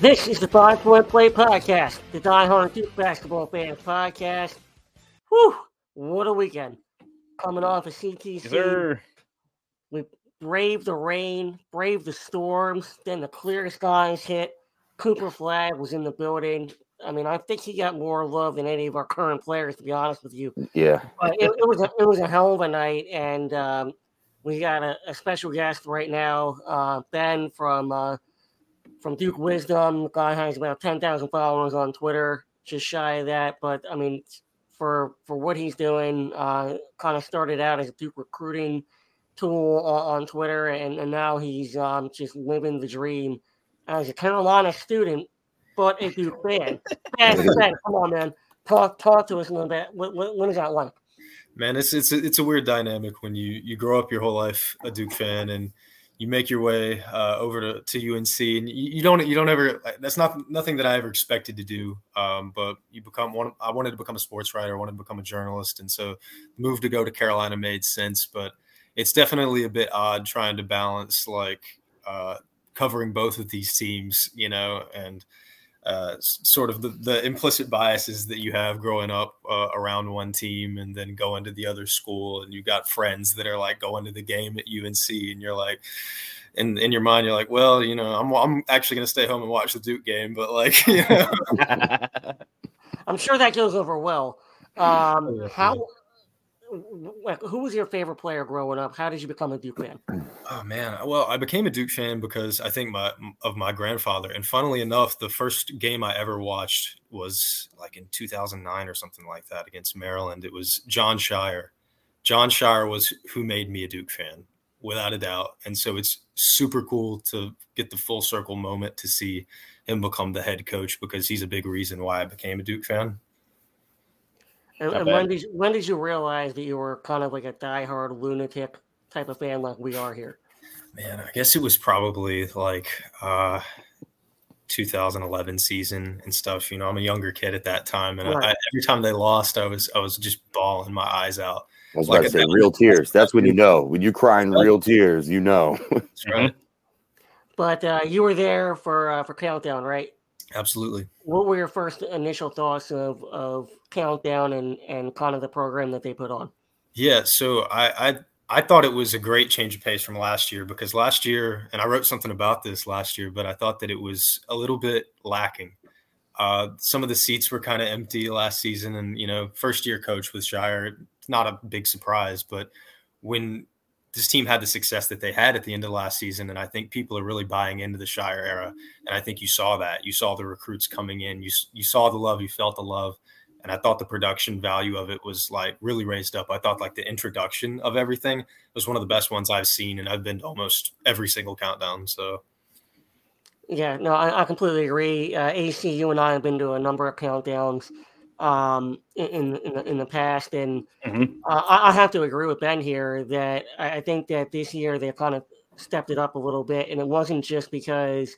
This is the Five Point Play Podcast, the Die Hard Duke Basketball Fans Podcast. Whew, what a weekend. Coming off of CTC. Yes. We braved the rain, braved the storms, then the clear skies hit. Cooper Flagg was in the building. I mean, I think he got more love than any of our current players, to be honest with you. Yeah. But it, it was a, it was a hell of a night, and um, we got a, a special guest right now, uh, Ben from uh, from Duke Wisdom. Guy has about ten thousand followers on Twitter, just shy of that. But I mean, for for what he's doing, uh, kind of started out as a Duke recruiting tool on, on Twitter, and, and now he's um, just living the dream as a Carolina student, but a Duke fan. Ben, Ben, come on, man, talk talk to us a little bit. What, what, what is that like? Man, it's it's a, it's a weird dynamic when you you grow up your whole life a Duke fan and you make your way uh, over to, to UNC and you, you, don't you don't ever that's not nothing that I ever expected to do. Um, but you become one. I wanted to become a sports writer. I wanted to become a journalist, and so the move to go to Carolina made sense. But it's definitely a bit odd trying to balance like uh, covering both of these teams, you know, and uh, sort of the, the implicit biases that you have growing up uh, around one team and then going to the other school and you got friends that are like going to the game at UNC and you're like in in your mind you're like well you know I'm I'm actually going to stay home and watch the Duke game but like you know? I'm sure that goes over well. Um how who was your favorite player growing up? How did you become a Duke fan? Oh man, well, I became a Duke fan because I think my of my grandfather. And funnily enough, the first game I ever watched was like in 2009 or something like that against Maryland. It was Jon Scheyer. Jon Scheyer was who made me a Duke fan, without a doubt. And so it's super cool to get the full circle moment to see him become the head coach because he's a big reason why I became a Duke fan. And, and when did you, when did you realize that you were kind of like a diehard lunatic type of fan like we are here? Man, I guess it was probably like uh 2011 season and stuff. You know, I'm a younger kid at that time, and right. I, every time they lost, I was I was just bawling my eyes out. I was like about to say real tears. That's when you know when you cry in real tears, you know. That's right. But uh, you were there for uh, for countdown, right? Absolutely. What were your first initial thoughts of of Countdown and and kind of the program that they put on? Yeah, so I I I thought it was a great change of pace from last year because last year, and I wrote something about this last year, but I thought that it was a little bit lacking. Uh, some of the seats were kind of empty last season, and you know, first year coach with Scheyer, not a big surprise, but when this team had the success that they had at the end of last season, and I think people are really buying into the Scheyer era. And I think you saw that. You saw the recruits coming in. You you saw the love. You felt the love. And I thought the production value of it was like really raised up. I thought like the introduction of everything was one of the best ones I've seen, and I've been to almost every single countdown. So. Yeah, no, I, I completely agree. Uh, AC, you and I have been to a number of countdowns um, in in the, in the past, and mm-hmm. uh, I, I, have to agree with Ben here that I, think that this year they kind of stepped it up a little bit, and it wasn't just because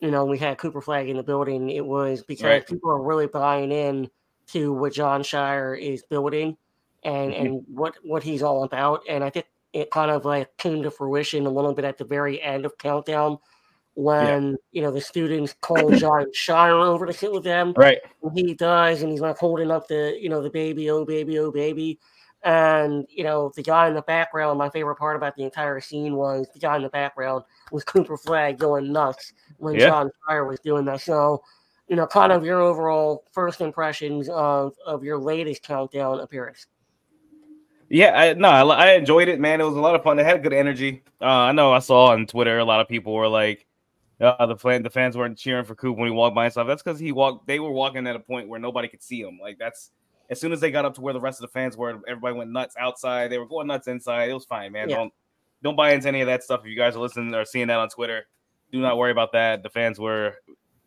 you know we had Cooper Flagg in the building; it was because right. people are really buying in to what Jon Scheyer is building and mm-hmm. and what what he's all about, and I think it kind of like came to fruition a little bit at the very end of countdown when yeah. you know the students call Jon Scheyer over to sit with them. Right. And he does, and he's like holding up the you know the baby, oh baby, oh baby. And you know the guy in the background. My favorite part about the entire scene was the guy in the background was Cooper Flagg going nuts when yeah. Jon Scheyer was doing that. So, you know, kind of your overall first impressions of of your latest countdown appearance. Yeah, I no, I, I enjoyed it, man. It was a lot of fun. It had good energy. Uh, I know I saw on Twitter a lot of people were like, uh, the fan, the fans weren't cheering for Coop when he walked by and stuff. That's because he walked. They were walking at a point where nobody could see him. Like that's as soon as they got up to where the rest of the fans were, everybody went nuts outside. They were going nuts inside. It was fine, man. Yeah. Don't don't buy into any of that stuff. If you guys are listening or seeing that on Twitter, do not worry about that. The fans were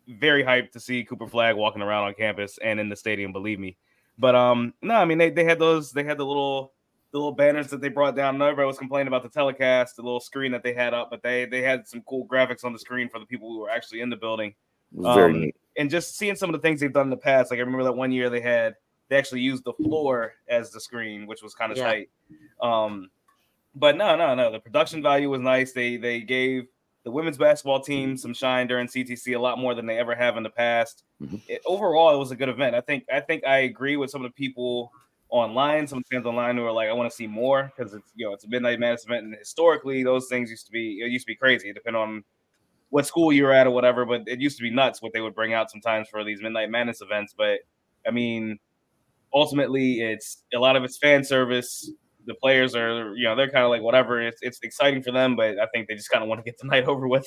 very hyped to see Cooper Flagg walking around on campus and in the stadium. Believe me. But um, no, I mean they, they had those. They had the little the little banners that they brought down. Everybody was complaining about the telecast, the little screen that they had up, but they they had some cool graphics on the screen for the people who were actually in the building. very um, neat. And just seeing some of the things they've done in the past, like I remember that one year they had they actually used the floor as the screen, which was kind of yeah. tight. Um, but no, no, no, the production value was nice. They they gave the women's basketball team some shine during CTC a lot more than they ever have in the past. Mm-hmm. It, overall, it was a good event. I think I think I agree with some of the people online, some fans online who are like, I want to see more because it's you know it's a midnight madness event, and historically those things used to be it used to be crazy, depending on what school you were at or whatever. But it used to be nuts what they would bring out sometimes for these midnight madness events. But I mean, ultimately, it's a lot of it's fan service. The players are, you know, they're kind of like whatever. It's it's exciting for them, but I think they just kind of want to get the night over with.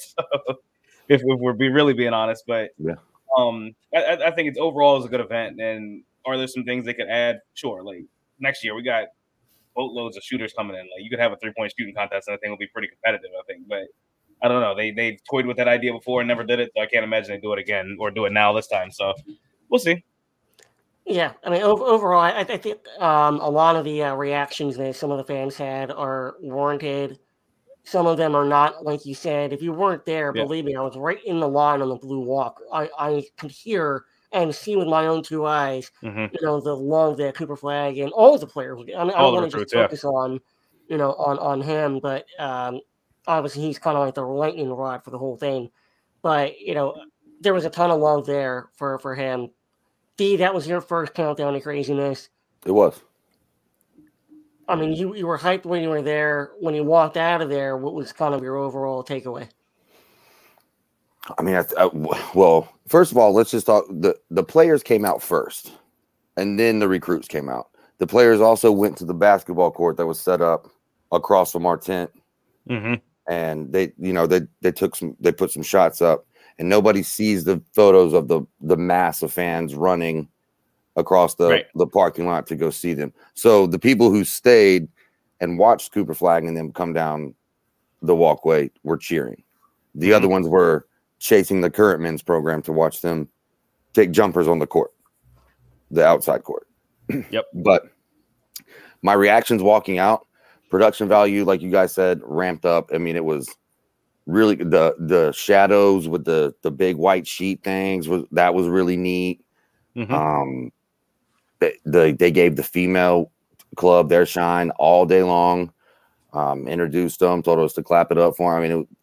if, if, we're be really being honest, but yeah, um, I, I think it's overall is a good event. And are there some things they could add? Sure. Like next year, we got boatloads of shooters coming in. Like you could have a three point shooting contest, and I think it'll be pretty competitive. I think, but I don't know. They they toyed with that idea before and never did it, so I can't imagine they do it again or do it now this time. So we'll see. Yeah, I mean, overall, I, I think um, a lot of the uh, reactions that some of the fans had are warranted. Some of them are not, like you said. If you weren't there, yeah. believe me, I was right in the line on the blue walk. I, I could hear and see with my own two eyes, mm-hmm. you know, the love that Cooper Flagg and all the players. I, mean, I don't want to just focus yeah. on, you know, on on him, but um, obviously he's kind of like the lightning rod for the whole thing. But you know, there was a ton of love there for for him D, that was your first countdown to craziness. It was. I mean, you, you were hyped when you were there. When you walked out of there, what was kind of your overall takeaway? I mean, I, I, well, first of all, let's just talk. the The players came out first, and then the recruits came out. The players also went to the basketball court that was set up across from our tent, mm-hmm. and they, you know, they they took some, they put some shots up and nobody sees the photos of the the mass of fans running across the right. the parking lot to go see them. So the people who stayed and watched Cooper Flagg and them come down the walkway were cheering. The mm-hmm. other ones were chasing the current men's program to watch them take jumpers on the court, the outside court. Yep. but my reactions walking out, production value, like you guys said, ramped up. I mean, it was really the the shadows with the the big white sheet things was that was really neat. Mm-hmm. Um, they, the, they gave the female club their shine all day long. Um, introduced them, told us to clap it up for them. I mean, it,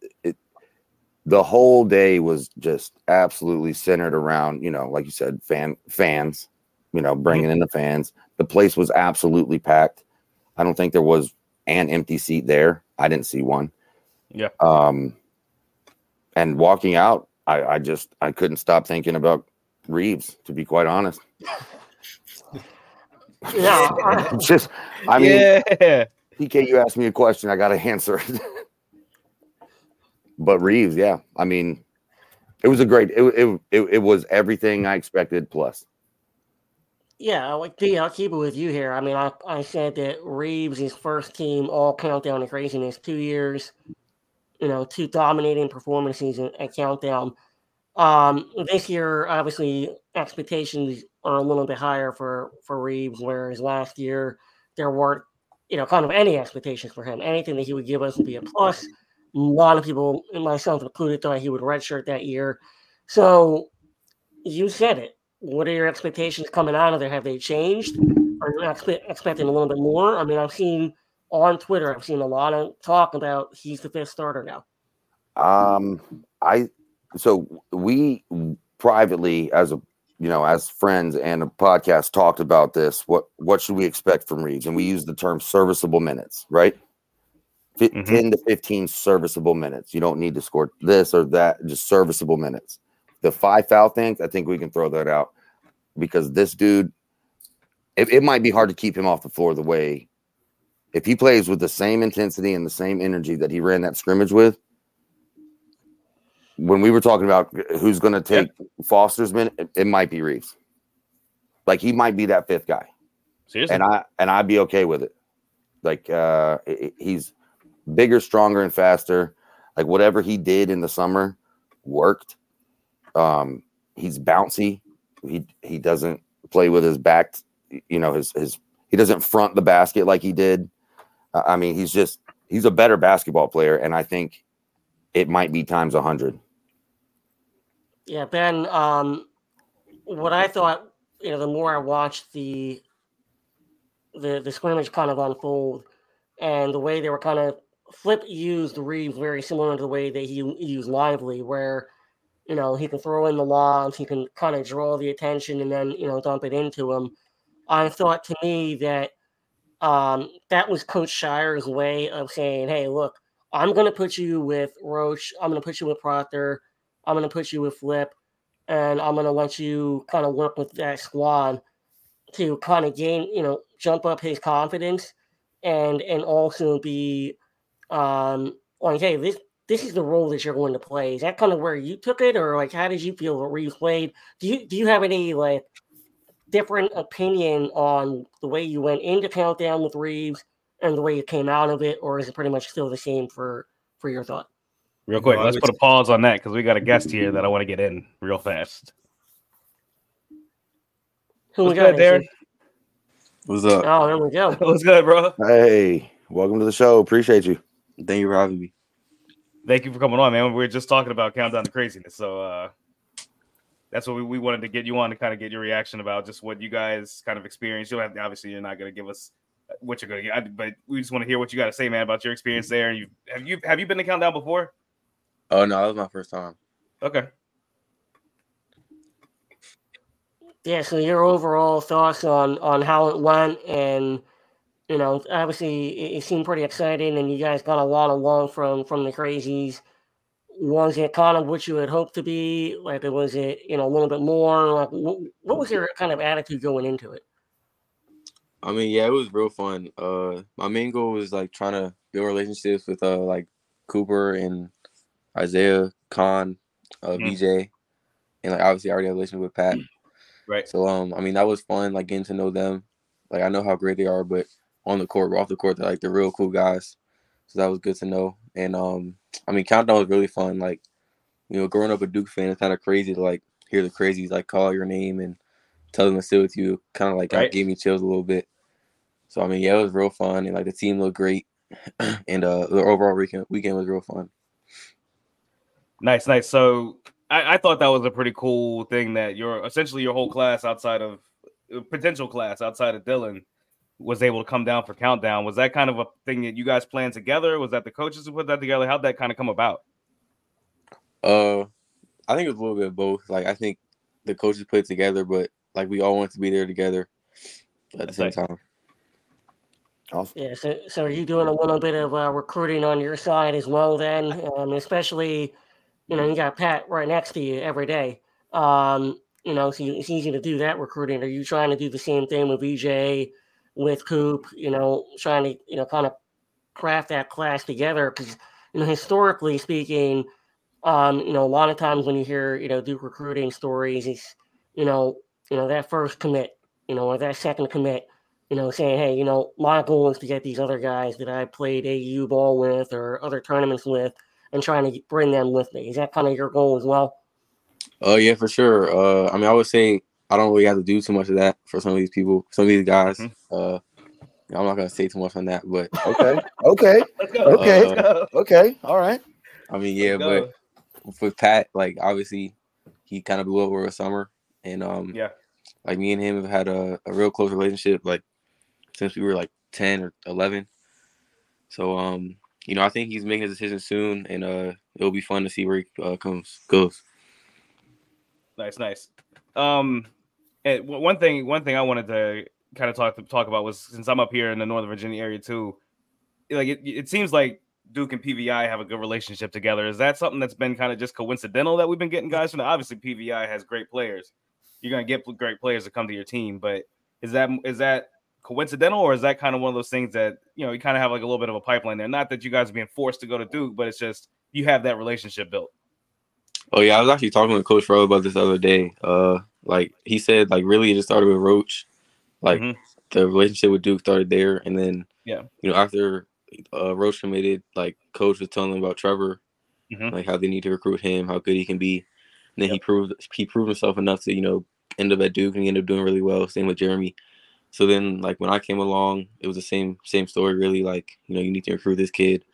the whole day was just absolutely centered around, you know, like you said, fan fans, you know, bringing mm-hmm. in the fans. The place was absolutely packed. I don't think there was an empty seat there. I didn't see one. Yeah. Um, and walking out, I, I just I couldn't stop thinking about Reeves. To be quite honest. yeah. just I mean, yeah. PK, you asked me a question, I got to answer. But Reeves, yeah, I mean, it was a great. It, it it it was everything I expected plus. Yeah, like I'll keep it with you here. I mean, I, I said that Reeves is first team all countdown to craziness two years you know, two dominating performances at Countdown. Um, this year, obviously, expectations are a little bit higher for for Reeves, whereas last year there weren't, you know, kind of any expectations for him. Anything that he would give us would be a plus. A lot of people, myself included, thought he would redshirt that year. So you said it. What are your expectations coming out of there? Have they changed? Are you expecting a little bit more? I mean, I've seen on Twitter, I've seen a lot of talk about he's the fifth starter now. Um, I so we privately as a you know as friends and a podcast talked about this. What what should we expect from Reeves? And we use the term serviceable minutes, right? Mm-hmm. 10 to 15 serviceable minutes. You don't need to score this or that, just serviceable minutes. The five foul things, I think we can throw that out because this dude, it, it might be hard to keep him off the floor the way if he plays with the same intensity and the same energy that he ran that scrimmage with, when we were talking about who's going to take Foster's minute, it, it, might be Reeves. Like he might be that fifth guy. Seriously? And I and I'd be okay with it. Like uh he's bigger, stronger, and faster. Like whatever he did in the summer worked. Um, he's bouncy. He he doesn't play with his back. You know his his he doesn't front the basket like he did I mean, he's just he's a better basketball player, and I think it might be times a hundred. Yeah, Ben. Um, what I thought, you know, the more I watched the the the scrimmage kind of unfold, and the way they were kind of Flip used Reeves very similar to the way that he used Lively, where you know he can throw in the lobs, he can kind of draw the attention, and then you know dump it into him. I thought to me that um, that was Coach Scheyer's way of saying, "Hey, look, I'm going to put you with Roach. I'm going to put you with Proctor. I'm going to put you with Flip, and I'm going to let you kind of work with that squad to kind of gain, you know, jump up his confidence, and and also be um, like, hey, this this is the role that you're going to play. Is that kind of where you took it, or like how did you feel where you played? Do you do you have any like different opinion on the way you went into countdown with Reeves and the way you came out of it, or is it pretty much still the same for for your thought? Real quick, let's put a pause on that because we got a guest here that I want to get in real fast. Who What's we got, Darren? What's up? Oh, there we go. What's good, bro? Hey, welcome to the show. Appreciate you. Thank you for having me. Thank you for coming on, man. We were just talking about countdown to craziness, so uh that's what we, we wanted to get you on to kind of get your reaction about just what you guys kind of experienced. You'll have obviously you're not going to give us what you're going to get, but we just want to hear what you got to say, man, about your experience there. You have you have you been to countdown before? Oh no, that was my first time. Okay. Yeah. So your overall thoughts on on how it went, and you know, obviously it, it seemed pretty exciting, and you guys got a lot along from from the crazies was it kind of what you had hoped to be? Like, was it you know a little bit more? Like, what, what was your kind of attitude going into it? I mean, yeah, it was real fun. Uh, my main goal was like trying to build relationships with uh like Cooper and Isaiah Khan, uh, mm. BJ, and like obviously I already have a relationship with Pat. Right. So um, I mean that was fun, like getting to know them. Like I know how great they are, but on the court, off the court, they're like they're real cool guys. So that was good to know. And um, I mean, countdown was really fun. Like, you know, growing up a Duke fan, it's kind of crazy to like hear the crazies like call your name and tell them to sit with you. Kind of like right. gave me chills a little bit. So I mean, yeah, it was real fun, and like the team looked great, and uh, the overall weekend weekend was real fun. Nice, nice. So I, I thought that was a pretty cool thing that your essentially your whole class outside of uh, potential class outside of Dylan was able to come down for countdown. Was that kind of a thing that you guys planned together? Was that the coaches who put that together? How'd that kind of come about? Uh, I think it was a little bit of both. Like I think the coaches put it together, but like we all wanted to be there together at the same time. Awesome. Yeah. So, so are you doing a little bit of uh, recruiting on your side as well? Then, um, especially, you know, you got Pat right next to you every day. Um, you know, so it's easy to do that recruiting. Are you trying to do the same thing with EJ? With Coop, you know, trying to, you know, kind of craft that class together. Because, you know, historically speaking, um, you know, a lot of times when you hear, you know, Duke recruiting stories, it's, you know, you know, that first commit, you know, or that second commit, you know, saying, hey, you know, my goal is to get these other guys that I played AU ball with or other tournaments with and trying to bring them with me. Is that kind of your goal as well? Oh, uh, yeah, for sure. Uh, I mean, I would say I don't really have to do too much of that for some of these people, some of these guys. Mm-hmm. Uh, I'm not gonna say too much on that, but okay, okay, okay, uh, okay, all right. I mean, yeah, but with Pat, like obviously, he kind of blew up over the summer, and um, yeah, like me and him have had a, a real close relationship, like since we were like ten or eleven. So um, you know, I think he's making a decision soon, and uh, it'll be fun to see where he uh, comes goes. Nice, nice. Um, and one thing, one thing I wanted to kind of talk talk about was since I'm up here in the Northern Virginia area too, like it, it seems like Duke and PVI have a good relationship together. Is that something that's been kind of just coincidental that we've been getting guys from? The, obviously, PVI has great players. You're gonna get great players to come to your team, but is that is that coincidental or is that kind of one of those things that you know you kind of have like a little bit of a pipeline there? Not that you guys are being forced to go to Duke, but it's just you have that relationship built. Oh yeah, I was actually talking with Coach Fro about this other day. Uh, like he said, like really it just started with Roach. Like mm-hmm. the relationship with Duke started there, and then yeah, you know after uh, Roach committed, like Coach was telling them about Trevor, mm-hmm. like how they need to recruit him, how good he can be. And then yep. he proved he proved himself enough to you know end up at Duke and he ended up doing really well. Same with Jeremy. So then like when I came along, it was the same same story really. Like you know you need to recruit this kid,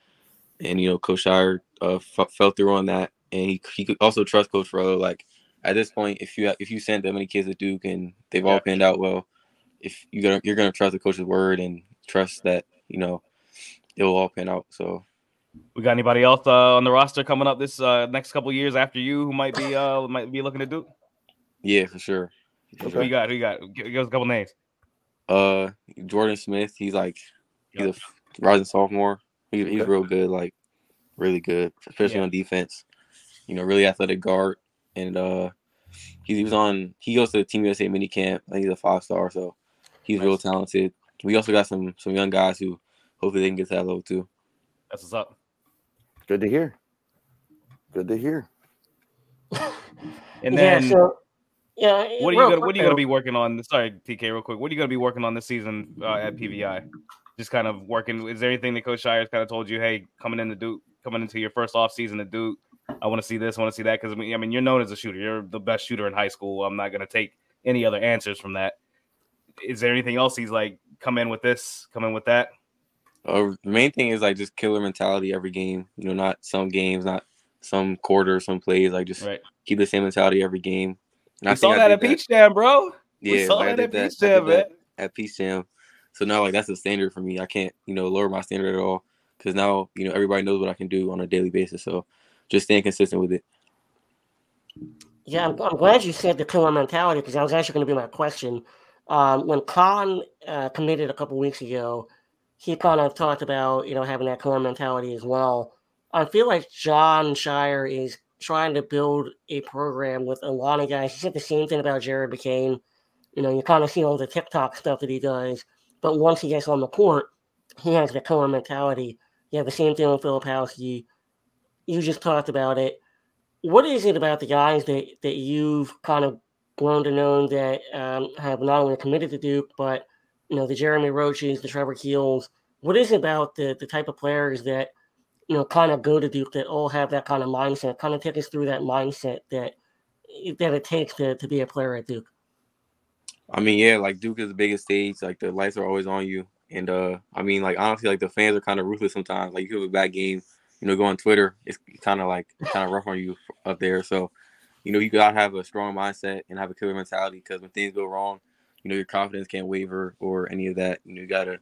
and you know Coach Scheyer uh, f- fell through on that and he he could also trust Coach Farello. Like at this point, if you if you send that many kids to Duke and they've yeah. all panned out well, if you gonna you're gonna trust the coach's word and trust that you know it will all pan out. So We got anybody else uh, on the roster coming up this uh, next couple years after you who might be uh, might be looking to Duke? Yeah, for sure. For sure. Who you got? Who you got? Give, give us a couple names. Uh, Jordan Smith. He's like he's a rising sophomore. He, he's real good, like really good, especially yeah. on defense. You know, really athletic guard, and uh, he, he was on. He goes to the Team USA mini camp. I think he's a five star, so he's nice. real talented. We also got some some young guys who hopefully they can get to that level too. That's what's up. Good to hear. Good to hear. and then, yeah, so, yeah what are you gonna what are you gonna be working on? Sorry, TK, real quick. What are you gonna be working on this season uh, at PVI? Just kind of working. Is there anything that Coach Shires kind of told you? Hey, coming into Duke, coming into your first off season at Duke, I want to see this, I want to see that. Because I mean, I mean, you're known as a shooter. You're the best shooter in high school. I'm not gonna take any other answers from that. Is there anything else he's like come in with this, come in with that? Uh, the main thing is like just killer mentality every game. You know, not some games, not some quarter, some plays. Like just right. keep the same mentality every game. And we I saw that at Peach Jam, bro. Yeah, we saw that at Peach Jam, man. At Peach Jam. So now, like that's the standard for me. I can't, you know, lower my standard at all because now, you know, everybody knows what I can do on a daily basis. So just staying consistent with it. Yeah, I'm, I'm glad you said the killer mentality because that was actually going to be my question. Um, when Kon uh, committed a couple weeks ago, he kind of talked about you know having that core mentality as well. I feel like Jon Scheyer is trying to build a program with a lot of guys. He said the same thing about Jared McCain. You know, you kind of see all the TikTok stuff that he does, but once he gets on the court, he has the core mentality. You have the same thing with Filipowski. You just talked about it. What is it about the guys that, that you've kind of grown to know that um, have not only committed to Duke, but you know, the Jeremy Roaches, the Trevor Keels. What is it about the the type of players that you know kind of go to Duke that all have that kind of mindset? Kind of take us through that mindset that that it takes to to be a player at Duke. I mean, yeah, like Duke is the biggest stage. Like the lights are always on you, and uh, I mean, like honestly, like the fans are kind of ruthless sometimes. Like you have a bad game, you know, go on Twitter, it's kind of like kind of rough on you up there. So, you know, you gotta have a strong mindset and have a killer mentality because when things go wrong, you know your confidence can't waver or any of that. You know, you gotta,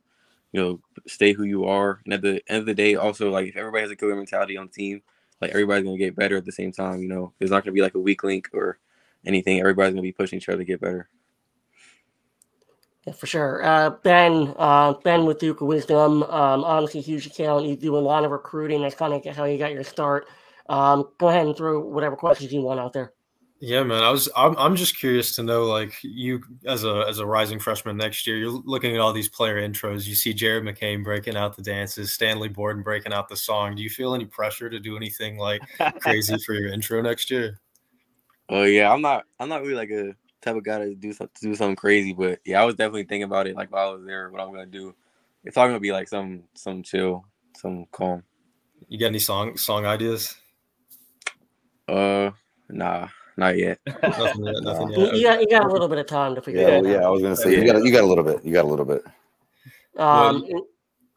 you know, stay who you are. And at the end of the day, also like if everybody has a killer mentality on team, like everybody's gonna get better at the same time. You know, there's not gonna be like a weak link or anything. Everybody's gonna be pushing each other to get better. Yeah, for sure. Uh, ben, uh, Ben with Duke of Wisdom, um, obviously huge account. You do a lot of recruiting. That's kind of how you got your start. Um, go ahead and throw whatever questions you want out there. Yeah, man. I was I'm I'm just curious to know like you as a as a rising freshman next year, you're looking at all these player intros. You see Jared McCain breaking out the dances, Stanley Borden breaking out the song. Do you feel any pressure to do anything like crazy for your intro next year? Oh yeah, I'm not I'm not really like a type of guy to do something to do something crazy, but yeah, I was definitely thinking about it like while I was there, what I'm gonna do. It's all gonna be like some some chill, some calm. You got any song song ideas? Uh nah. Not yet. nothing yet. Nothing yet. You, got, you got a little bit of time to figure yeah, it out. Yeah, I was gonna say you got you got a little bit. You got a little bit. Um,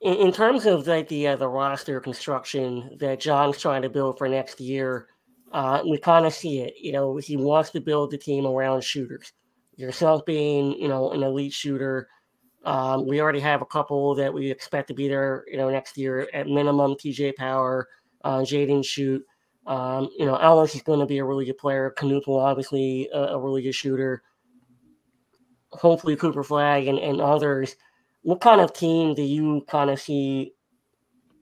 in, in terms of like the uh, the roster construction that John's trying to build for next year, uh, we kind of see it. You know, he wants to build the team around shooters. Yourself being, you know, an elite shooter. Um, we already have a couple that we expect to be there, you know, next year at minimum. TJ Power, uh, Jaden Schutt. Um, you know, Ellis is going to be a really good player. Knueppel, obviously, a, a, really good shooter. Hopefully, Cooper Flagg and, and others. What kind of team do you kind of see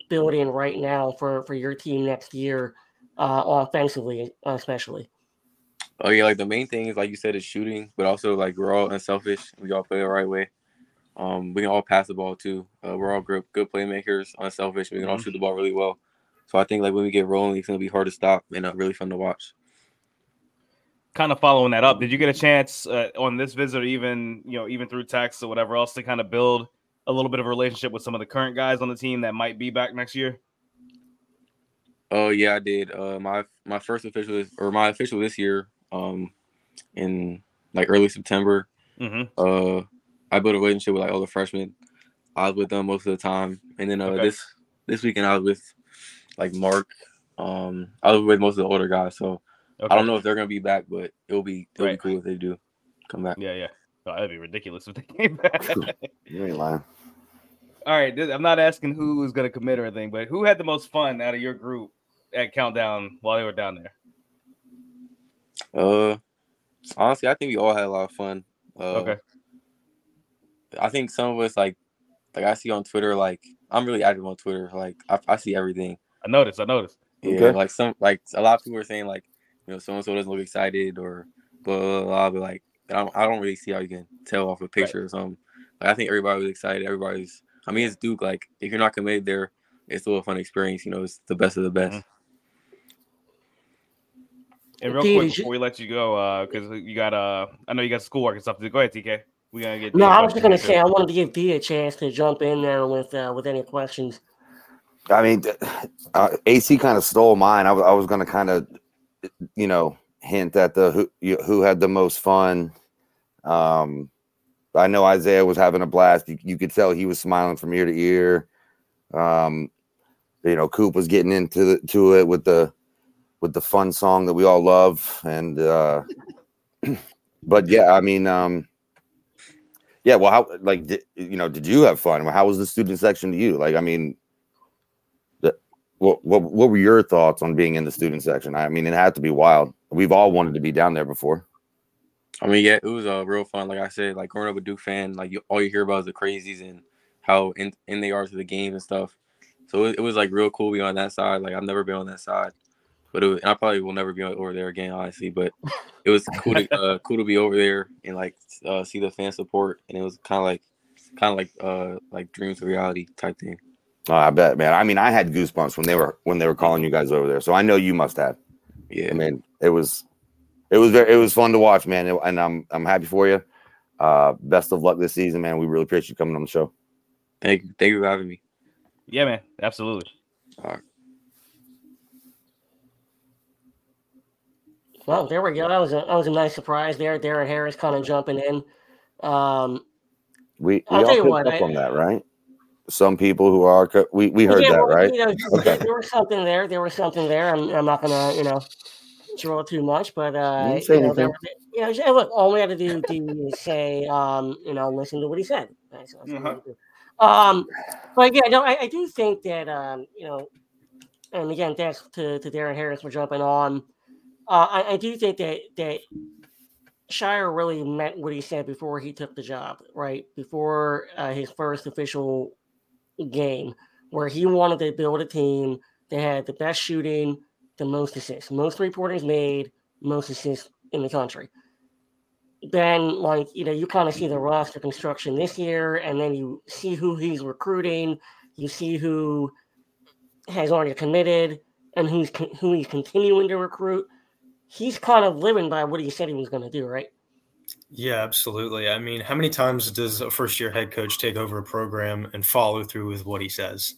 building right now for, for your team next year, uh, offensively, especially? Oh yeah, like the main thing is like you said is shooting, but also like we're all unselfish. We all play the right way. Um, we can all pass the ball too. Uh, we're all good, good playmakers, unselfish. We can all mm-hmm. shoot the ball really well. So I think like when we get rolling, it's gonna be hard to stop and uh, really fun to watch. Kind of following that up, did you get a chance uh, on this visit, or even you know, even through text or whatever else, to kind of build a little bit of a relationship with some of the current guys on the team that might be back next year? Oh yeah, I did. Uh, my my first official or my official this year, um, in like early September. Mm-hmm. Uh, I built a relationship with like all the freshmen. I was with them most of the time, and then uh, okay. this this weekend I was with like Mark. Um, I was with most of the older guys, so okay. I don't know if they're gonna be back, but it'll be it'll right. be cool if they do come back. Yeah, yeah. Oh, that'd be ridiculous if they came back. you ain't lying. all right, I'm not asking who is going to commit or anything, but who had the most fun out of your group at Countdown while they were down there? Uh, honestly, I think we all had a lot of fun. Uh, okay. I think some of us like, like I see on Twitter, like I'm really active on Twitter. Like I, I see everything. I noticed. I noticed. Yeah, okay. like some, like a lot of people are saying, like you know, so and so doesn't look excited or blah blah blah. But like, I don't, I don't really see how you can tell off a picture right. or something. Like, I think everybody was excited. Everybody's. I mean, it's Duke. Like, if you're not committed there, it's still a fun experience. You know, it's the best of the best. Mm-hmm. And real quick before we let you go, because uh, you got uh, I know you got schoolwork and stuff. To go ahead, TK. We gotta get. No, I was just gonna say I wanted to give D a chance to jump in there with uh, with any questions. I mean, uh, AC kind of stole mine. I, I was gonna kind of, you know, hint at the who who had the most fun. Um, I know Isaiah was having a blast. You, you could tell he was smiling from ear to ear. Um, you know, Coop was getting into the, to it with the with the fun song that we all love. And uh but yeah, I mean, um yeah, well, how like did, you know, did you have fun? How was the student section to you? Like, I mean, what what what were your thoughts on being in the student section? I mean, it had to be wild. We've all wanted to be down there before. I mean, yeah, it was uh, real fun. Like I said, like growing up a Duke fan, like you, all you hear about is the crazies and how in, in they are to the game and stuff. So it, it was like real cool being on that side. Like I've never been on that side. But was, I probably will never be over there again, honestly. But it was cool to uh, cool to be over there and like uh, see the fan support, and it was kind of like kind of like uh like dreams of reality type thing. Oh, I bet, man. I mean, I had goosebumps when they were when they were calling you guys over there, so I know you must have. Yeah, I mean, it was it was very it was fun to watch, man, and I'm I'm happy for you. Uh, best of luck this season, man. We really appreciate you coming on the show. Thank you, thank you for having me. Yeah, man, absolutely. All right. Well, there we go. That was a that was a nice surprise there. Darren Harris kind of jumping in. Um, we we all picked what, up I, on that, right? Some people who are we we heard yeah, that, right? You know, okay. There was something there. There was something there. I'm, I'm not gonna you know draw too much, but uh, you know, there, you know, look, all we had to do, do is say, um, you know, listen to what he said. Mm-hmm. Um, but yeah, no, I, I do think that um, you know, and again, thanks to to Darren Harris for jumping on. Uh, I, I, do think that that Scheyer really meant what he said before he took the job, right? Before uh, his first official game, where he wanted to build a team that had the best shooting, the most assists, most three pointers made, most assists in the country. Then, like, you know, you kind of see the roster construction this year, and then you see who he's recruiting, you see who has already committed, and who's who he's continuing to recruit he's kind of living by what he said he was going to do, right? Yeah, absolutely. I mean, how many times does a first year head coach take over a program and follow through with what he says?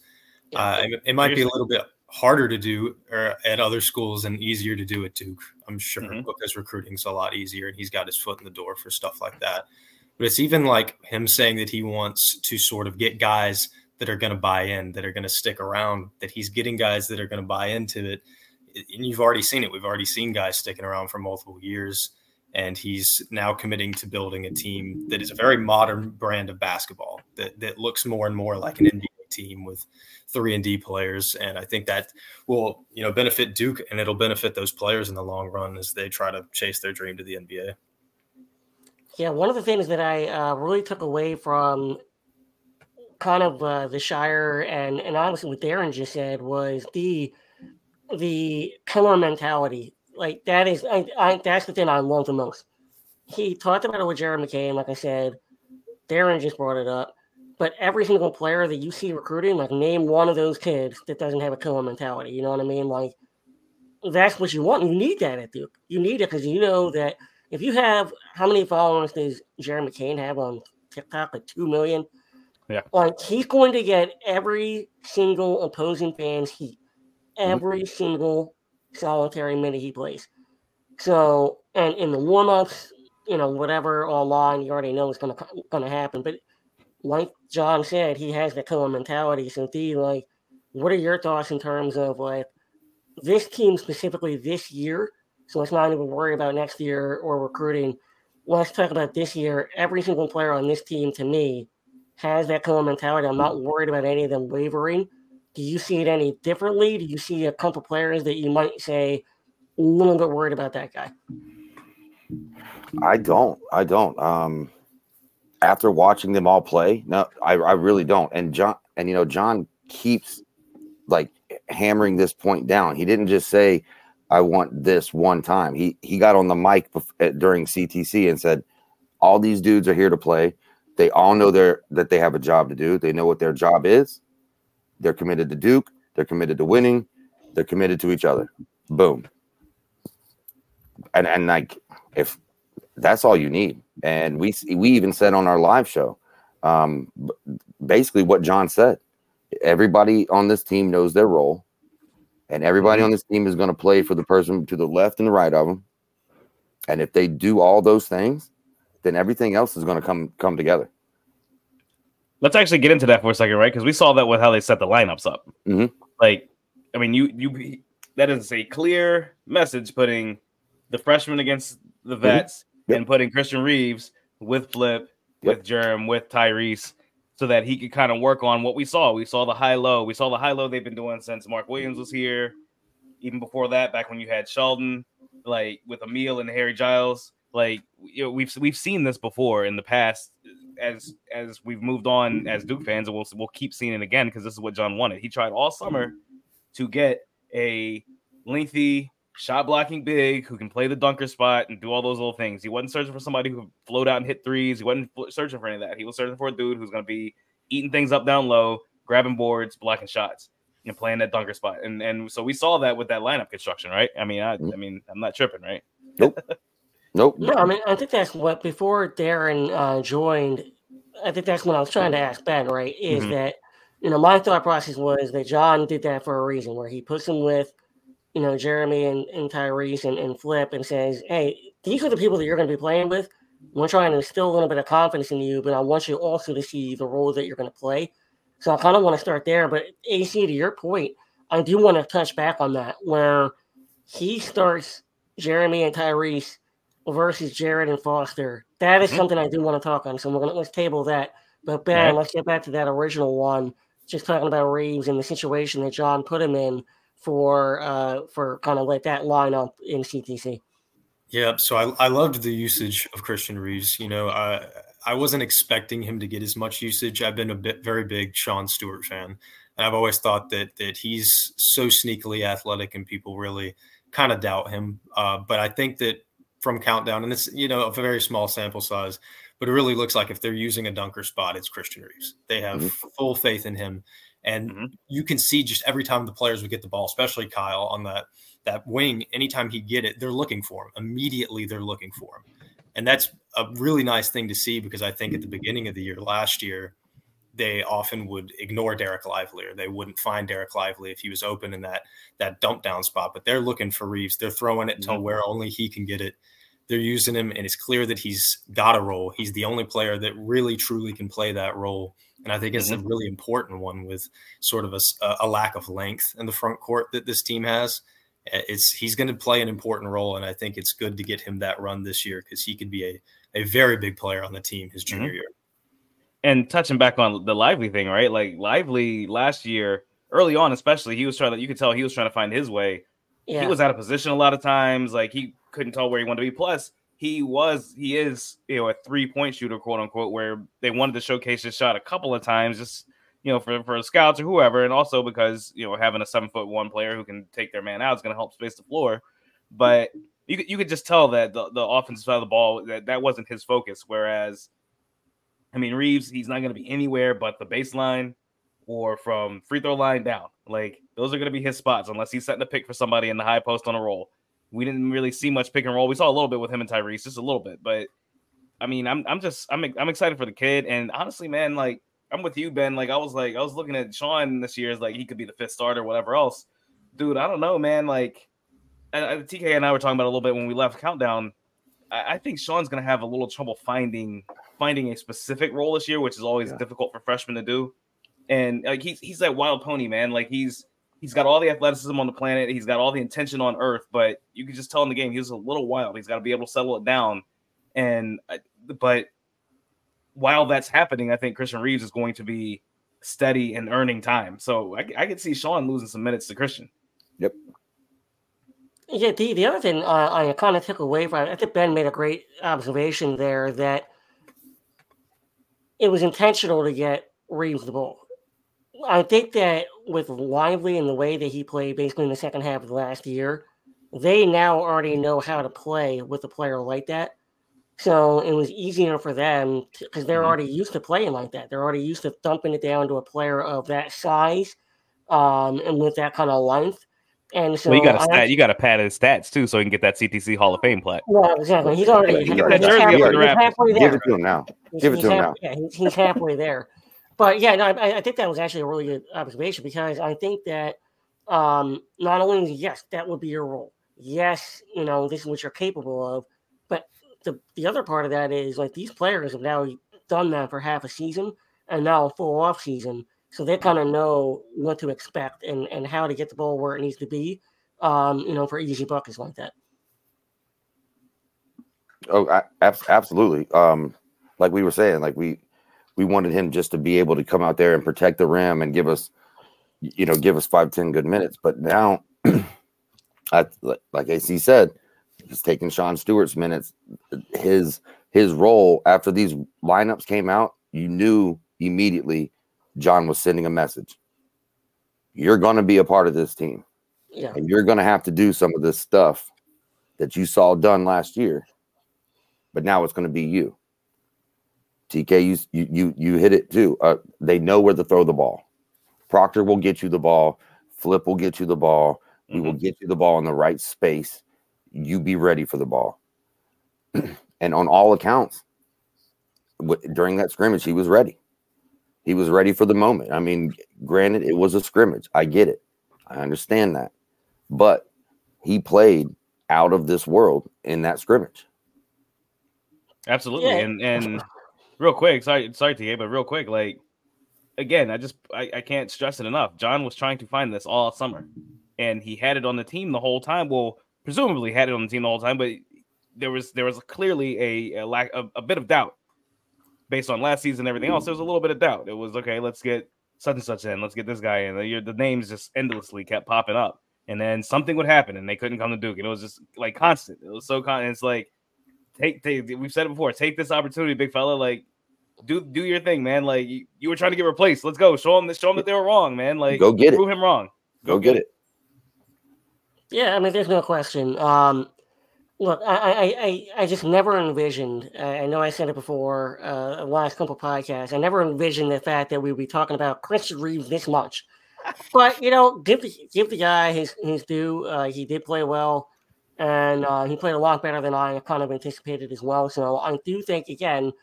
Yeah. Uh, it, it, might be a little bit harder to do uh, at other schools and easier to do at Duke, I'm sure, mm-hmm. because recruiting's a lot easier and he's got his foot in the door for stuff like that. But it's even like him saying that he wants to sort of get guys that are going to buy in, that are going to stick around, that he's getting guys that are going to buy into it and you've already seen it. We've already seen guys sticking around for multiple years, and he's now committing to building a team that is a very modern brand of basketball that that looks more and more like an NBA team with three and D players. And I think that will you know benefit Duke, and it'll benefit those players in the long run as they try to chase their dream to the NBA. Yeah, one of the things that I uh, really took away from kind of uh, the Scheyer and and honestly what Darren just said was the the killer mentality. Like that is, I, I, that's the thing I love the most. He talked about it with Jared McCain, like I said. Darren just brought it up. But every single player that you see recruiting, like name one of those kids that doesn't have a killer mentality. You know what I mean? Like that's what you want. You need that at Duke. You need it because you know that if you have how many followers does Jared McCain have on TikTok? Like two million. Yeah. Like he's going to get every single opposing fan's heat. Mm-hmm. every single solitary minute he plays. So, and in the warm ups, you know, whatever online, you already know is gonna gonna happen. But like John said, he has the killer mentality. So, D, like, what are your thoughts in terms of like this team specifically this year? So let's not even worry about next year or recruiting. Let's talk about this year. Every single player on this team, to me, has that of mentality. I'm not worried about any of them wavering. Do you see it any differently? Do you see a couple players that you might say a little bit worried about that guy? I don't. I don't. Um, after watching them all play, no, I, I really don't. And John, and you know, John keeps like hammering this point down. He didn't just say, "I want this one time." He he got on the mic during CTC and said, "All these dudes are here to play. They all know their that they have a job to do. They know what their job is. They're committed to Duke. They're committed to winning. They're committed to each other. Boom. And and like if that's all you need. And we we even said on our live show, um, basically what John said. Everybody on this team knows their role, and everybody on this team is going to play for the person to the left and the right of them. And if they do all those things, then everything else is going to come come together. Let's actually get into that for a second, right? Because we saw that with how they set the lineups up. Mm-hmm. Like, I mean, you you that is a clear message putting the freshmen against the mm-hmm. vets mm-hmm. yep. and putting Christian Reeves with Flip, yep. with Jerem, with Tyrese, so that he could kind of work on what we saw. We saw the high low. We saw the high low they've been doing since Mark Williams was here. Even before that, back when you had Sheldon, like with Emil and Harry Giles, like you know, we've we've seen this before in the past. As as we've moved on as Duke fans, and we'll we'll keep seeing it again because this is what John wanted. He tried all summer to get a lengthy shot blocking big who can play the dunker spot and do all those little things. He wasn't searching for somebody who could float out and hit threes. He wasn't searching for any of that. He was searching for a dude who's going to be eating things up down low, grabbing boards, blocking shots, and playing that dunker spot. And and so we saw that with that lineup construction, right? I mean, I, mm-hmm. I mean, I'm not tripping, right? Nope. nope. No, I mean, I think that's what before Darren uh, joined. I think that's what I was trying to ask Ben. Right? Is mm-hmm. that you know my thought process was that John did that for a reason, where he puts him with you know, Jeremy and, and Tyrese and, and Flip and says, hey, these are the people that you're going to be playing with. We're trying to instill a little bit of confidence in you, but I want you also to see the roles that you're going to play. So I kind of want to start there. But AC, to your point, I do want to touch back on that where he starts Jeremy and Tyrese versus Jared and Foster. That is mm-hmm. something I do want to talk on. So we're gonna let's table that. But Ben, yeah. let's get back to that original one. Just talking about Reeves and the situation that John put him in for uh, for kind of like that lineup in CTC. Yeah, so I, I loved the usage of Christian Reeves. You know, I I wasn't expecting him to get as much usage. I've been a bit very big Sean Stewart fan, and I've always thought that that he's so sneakily athletic, and people really kind of doubt him. Uh, but I think that from countdown, and it's you know a very small sample size, but it really looks like if they're using a dunker spot, it's Christian Reeves. They have mm-hmm. full faith in him. And mm-hmm. you can see just every time the players would get the ball, especially Kyle on that that wing, anytime he get it, they're looking for him. Immediately they're looking for him. And that's a really nice thing to see because I think at the beginning of the year last year, they often would ignore Dereck Lively or they wouldn't find Dereck Lively if he was open in that that dump down spot. But they're looking for Reeves. They're throwing it mm-hmm. to where only he can get it. They're using him, and it's clear that he's got a role. He's the only player that really truly can play that role and I think it's mm-hmm. a really important one with sort of a, a, lack of length in the front court that this team has. It's he's going to play an important role, and I think it's good to get him that run this year because he could be a, a very big player on the team his junior mm-hmm. year. And touching back on the Lively thing, right? Like Lively last year, early on, especially, he was trying to. You could tell he was trying to find his way. Yeah. He was out of position a lot of times. Like he couldn't tell where he wanted to be. Plus, he was he is you know a three point shooter quote unquote where they wanted to showcase his shot a couple of times just you know for for scouts or whoever and also because you know having a seven foot one player who can take their man out is going to help space the floor but you could, you could just tell that the, the offensive side of the ball that that wasn't his focus whereas I mean Reeves he's not going to be anywhere but the baseline or from free throw line down like those are going to be his spots unless he's setting a pick for somebody in the high post on a roll we didn't really see much pick and roll. We saw a little bit with him and Tyrese, just a little bit. But I mean, I'm I'm just I'm I'm excited for the kid. And honestly, man, like I'm with you, Ben. Like I was like I was looking at Sean this year as like he could be the fifth starter, whatever else. Dude, I don't know, man. Like TK and I were talking about a little bit when we left Countdown. I, I think Sean's gonna have a little trouble finding finding a specific role this year, which is always yeah. difficult for freshmen to do. And like he's he's that wild pony, man. Like he's he's got all the athleticism on the planet. He's got all the intention on earth, but you can just tell in the game he's a little wild. He's got to be able to settle it down. And uh, but while that's happening, I think Christian Reeves is going to be steady and earning time. So I, I could see Sean losing some minutes to Christian. Yep. Yeah, the, the other thing uh, I kind of took away from I think Ben made a great observation there that it was intentional to get Reeves the ball. I think that with Lively and the way that he played basically in the second half of last year, they now already know how to play with a player like that. So it was easier for them because they're mm-hmm. already used to playing like that. They're already used to thumping it down to a player of that size um, and with that kind of length. And so well, you got to stat, you got to pad his stats too, so he can get that CTC Hall of Fame plaque. Yeah, exactly. He's already he's, he's, halfway, he's halfway there. Give it to him now. Give it to him half, now. Yeah, he's, he's halfway there. But yeah, no, I, I, think that was actually a really good observation because I think that um, not only yes, that would be your role. Yes, you know this is what you're capable of, but the the other part of that is like these players have now done that for half a season and now a full off season, so they kind of know what to expect and and how to get the ball where it needs to be. Um, you know, for easy buckets like that. Oh, I, absolutely. Um, like we were saying, like we we wanted him just to be able to come out there and protect the rim and give us, you know, give us five ten good minutes. But now, I, like AC said, he's taking Sean Stewart's minutes. His his role after these lineups came out, you knew immediately Jon was sending a message. You're going to be a part of this team. Yeah. And you're going to have to do some of this stuff that you saw done last year. But now it's going to be you. TK, you you you hit it too. Uh, they know where to throw the ball. Proctor will get you the ball. Flip will get you the ball. We mm-hmm. will get you the ball in the right space you be ready for the ball. and on all accounts, during that scrimmage, he was ready. He was ready for the moment. I mean, granted, it was a scrimmage. I get it. I understand that. But he played out of this world in that scrimmage. Absolutely. Yeah. And and real quick, sorry, sorry to but real quick, like again, I just I, I can't stress it enough. Jon was trying to find this all summer and he had it on the team the whole time. Well, presumably had it on the team the whole time, but there was there was clearly a, a lack of a bit of doubt based on last season and everything else. There was a little bit of doubt. It was okay. Let's get such and such in. Let's get this guy in. The, the names just endlessly kept popping up, and then something would happen, and they couldn't come to Duke, and it was just like constant. It was so constant. It's like take, take we've said it before. Take this opportunity, big fella. Like do do your thing, man. Like you, you were trying to get replaced. Let's go. Show them show them that they were wrong, man. Like go get prove it. Prove him wrong. Go, go get, get it. Yeah, I mean, there's no question. Um, look, I, I, I, just never envisioned. I know I said it before, uh, last couple podcasts. I never envisioned the fact that we'd be talking about Christian Reeves this much. But you know, give the give the guy his his due. Uh, he did play well, and uh, he played a lot better than I kind of anticipated as well. So I do think again,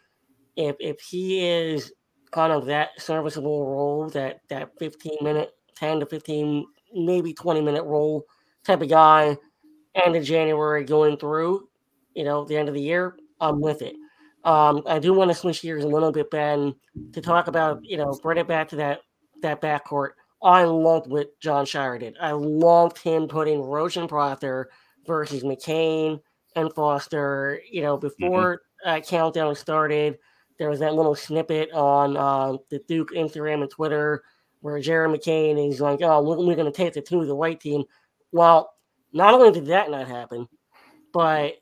if if he is kind of that serviceable role, that that 15 minute, 10 to 15, maybe 20 minute role type of guy end of January going through, you know, the end of the year, I'm with it. Um, I do want to switch gears a little bit, Ben, to talk about, you know, bring it back to that that backcourt. I loved what Jon Scheyer did. I loved him putting Roach and Proctor versus McCain and Foster. You know, before mm-hmm. uh, countdown started, there was that little snippet on uh, the Duke Instagram and Twitter where Jeremy McCain is like, "Oh, we're, we're going to take the two of the white team." Well, not only did that not happen, but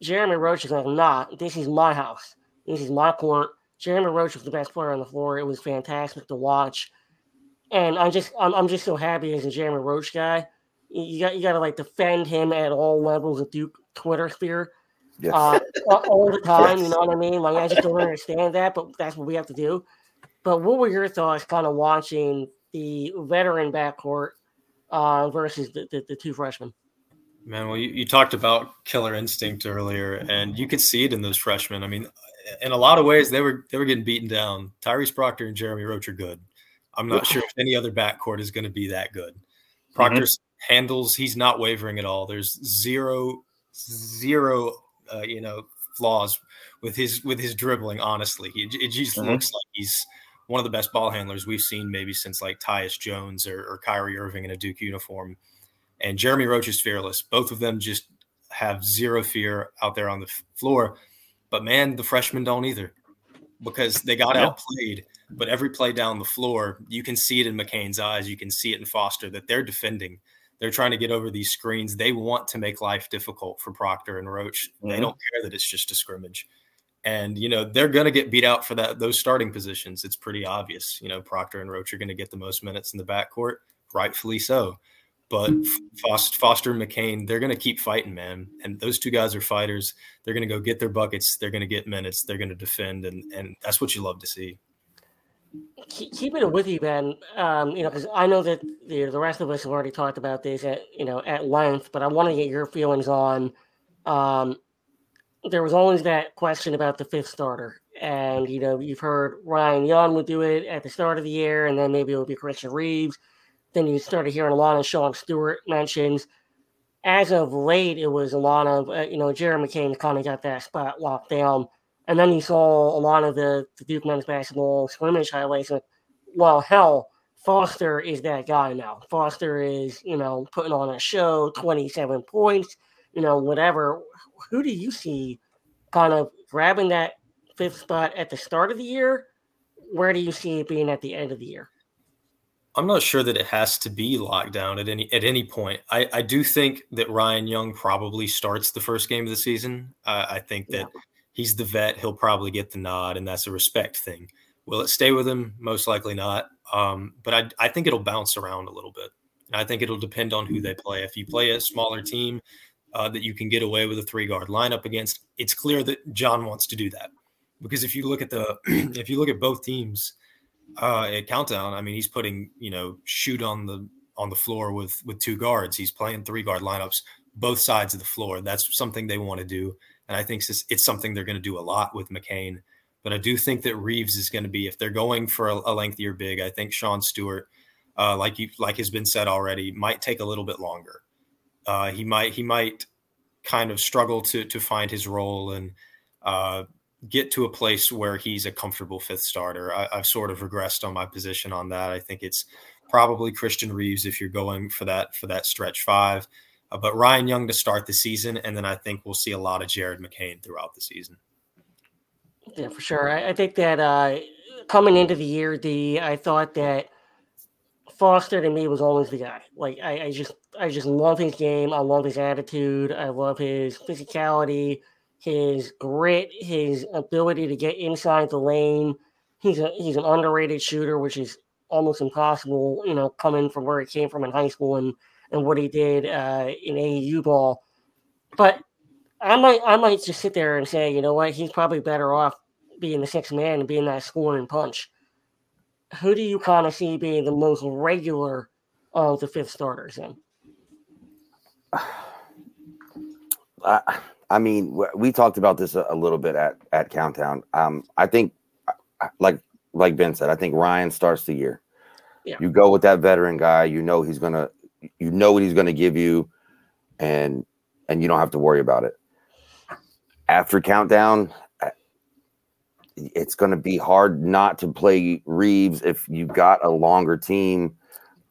Jeremy Roach is like, nah, this is my house. This is my court. Jeremy Roach was the best player on the floor. It was fantastic to watch. And I'm just I'm, I'm just so happy as a Jeremy Roach guy. You got you got to like defend him at all levels of Duke Twitter sphere. Yes. Uh, all the time, yes. you know what I mean? Like I just don't understand that, but that's what we have to do. But what were your thoughts kind of watching the veteran backcourt uh, versus the, the, the, two freshmen. Man, well, you, you talked about killer instinct earlier, and you could see it in those freshmen. I mean, in a lot of ways, they were they were getting beaten down. Tyrese Proctor and Jeremy Roach are good. I'm not sure if any other backcourt is going to be that good. Proctor mm-hmm. handles, he's not wavering at all. There's zero, zero, uh, you know, flaws with his with his dribbling. Honestly, it, it just mm-hmm. looks like he's one of the best ball handlers we've seen maybe since like Tyus Jones or, or Kyrie Irving in a Duke uniform. And Jeremy Roach is fearless. Both of them just have zero fear out there on the floor. But man, the freshmen don't either. because they got yeah. outplayed. But every play down the floor, you can see it in McCain's eyes. You can see it in Foster that they're defending. They're trying to get over these screens. They want to make life difficult for Proctor and Roach. Mm-hmm. They don't care that it's just a scrimmage. And you know they're going to get beat out for that those starting positions. It's pretty obvious. You know Proctor and Roach are going to get the most minutes in the backcourt, rightfully so. But Foster McCain, they're going to keep fighting, man. And those two guys are fighters. They're going to go get their buckets. They're going to get minutes. They're going to defend, and and that's what you love to see. Keeping it with you, Ben. Um, you know, because I know that the, the rest of us have already talked about this at you know at length, but I want to get your feelings on. Um, there was always that question about the fifth starter, and you know you've heard Ryan Young would do it at the start of the year, and then maybe it would be Christian Reeves then you started hearing a lot of Sean Stewart mentions. As of late, it was a lot of, uh, you know, Jared McCain kind of got that spot locked down. And then you saw a lot of the, the Duke men's basketball scrimmage highlights. And, well, hell, Foster is that guy now. Foster is, you know, putting on a show, 27 points, you know, whatever. Who do you see kind of grabbing that fifth spot at the start of the year? Where do you see it being at the end of the year? I'm not sure that it has to be locked down at any at any point. I, I do think that Ryan Young probably starts the first game of the season. Uh, I think that yeah. he's the vet. He'll probably get the nod, and that's a respect thing. Will it stay with him? Most likely not. Um, but I, I think it'll bounce around a little bit. And I think it'll depend on who they play. If you play a smaller team uh, that you can get away with a three guard lineup against, it's clear that Jon wants to do that. Because if you look at the if you look at both teams, uh, at countdown, I mean, he's putting you know shoot on the on the floor with with two guards. He's playing three guard lineups both sides of the floor. That's something they want to do, and I think it's, something they're going to do a lot with McCain. But I do think that Reeves is going to be if they're going for a, a lengthier big. I think Sean Stewart, uh, like you like has been said already, might take a little bit longer. Uh, he might he might kind of struggle to to find his role and uh, get to a place where he's a comfortable fifth starter. I, have sort of regressed on my position on that. I think it's probably Christian Reeves if you're going for that for that stretch five, uh, but Ryan Young to start the season, and then I think we'll see a lot of Jared McCain throughout the season. Yeah, for sure. I, I think that uh, coming into the year, the I thought that Foster to me was always the guy. Like I, I just I just love his game. I love his attitude. I love his physicality his grit, his ability to get inside the lane. He's a he's an underrated shooter, which is almost impossible, you know, coming from where he came from in high school and and what he did uh, in AAU ball. But I might I might just sit there and say, you know what, he's probably better off being the sixth man and being that scoring punch. Who do you kind of see being the most regular of the fifth starters then? Uh, I mean, we talked about this a, little bit at at Countdown. Um, I think, like like Ben said, I think Ryan starts the year. Yeah. You go with that veteran guy. You know he's gonna, you know what he's gonna give you, and and you don't have to worry about it. After Countdown, it's going to be hard not to play Reeves if you got a longer team,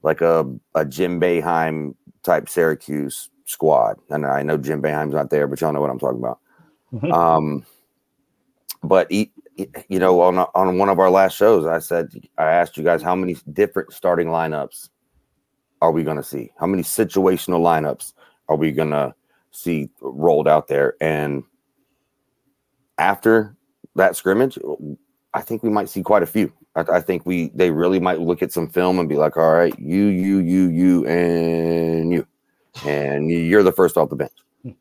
like a a Jim Boeheim type Syracuse squad. And I know Jim Boeheim's not there, but y'all know what I'm talking about. Mm-hmm. Um, but he, you know, on on one of our last shows, I said I asked you guys how many different starting lineups are we going to see? How many situational lineups are we going to see rolled out there? And after that scrimmage, I think we might see quite a few. I, I, think we they really might look at some film and be like, all right, you, you, you, you, and you and you're the first off the bench. Hmm.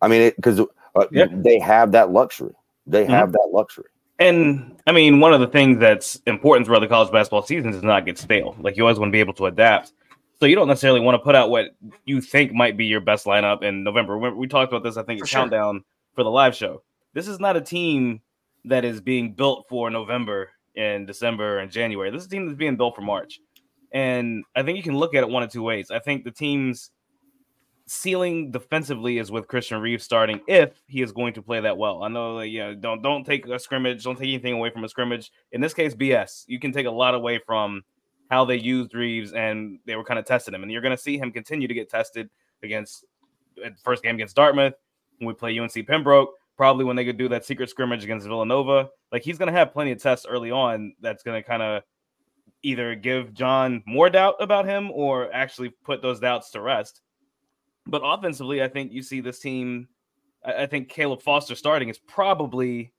I mean, because uh, yeah. they have that luxury. They mm-hmm. have that luxury. And I mean, one of the things that's important throughout the college basketball season is not get stale. Like you always want to be able to adapt. So you don't necessarily want to put out what you think might be your best lineup in November. We talked about this, I think, for sure. countdown for the live show. This is not a team that is being built for November and December and January. This is a team that's being built for March. And I think you can look at it one of two ways. I think the teams ceiling defensively is with Christian Reeves starting if he is going to play that well. I know, you know, don't don't take a scrimmage, don't take anything away from a scrimmage. In this case, BS. You can take a lot away from how they used Reeves and they were kind of testing him, and you're going to see him continue to get tested against first game against Dartmouth when we play UNC Pembroke. probably when they could do that secret scrimmage against Villanova. Like he's going to have plenty of tests early on that's going to kind of either give Jon more doubt about him or actually put those doubts to rest. But offensively, I think you see this team. I think Caleb Foster starting is probably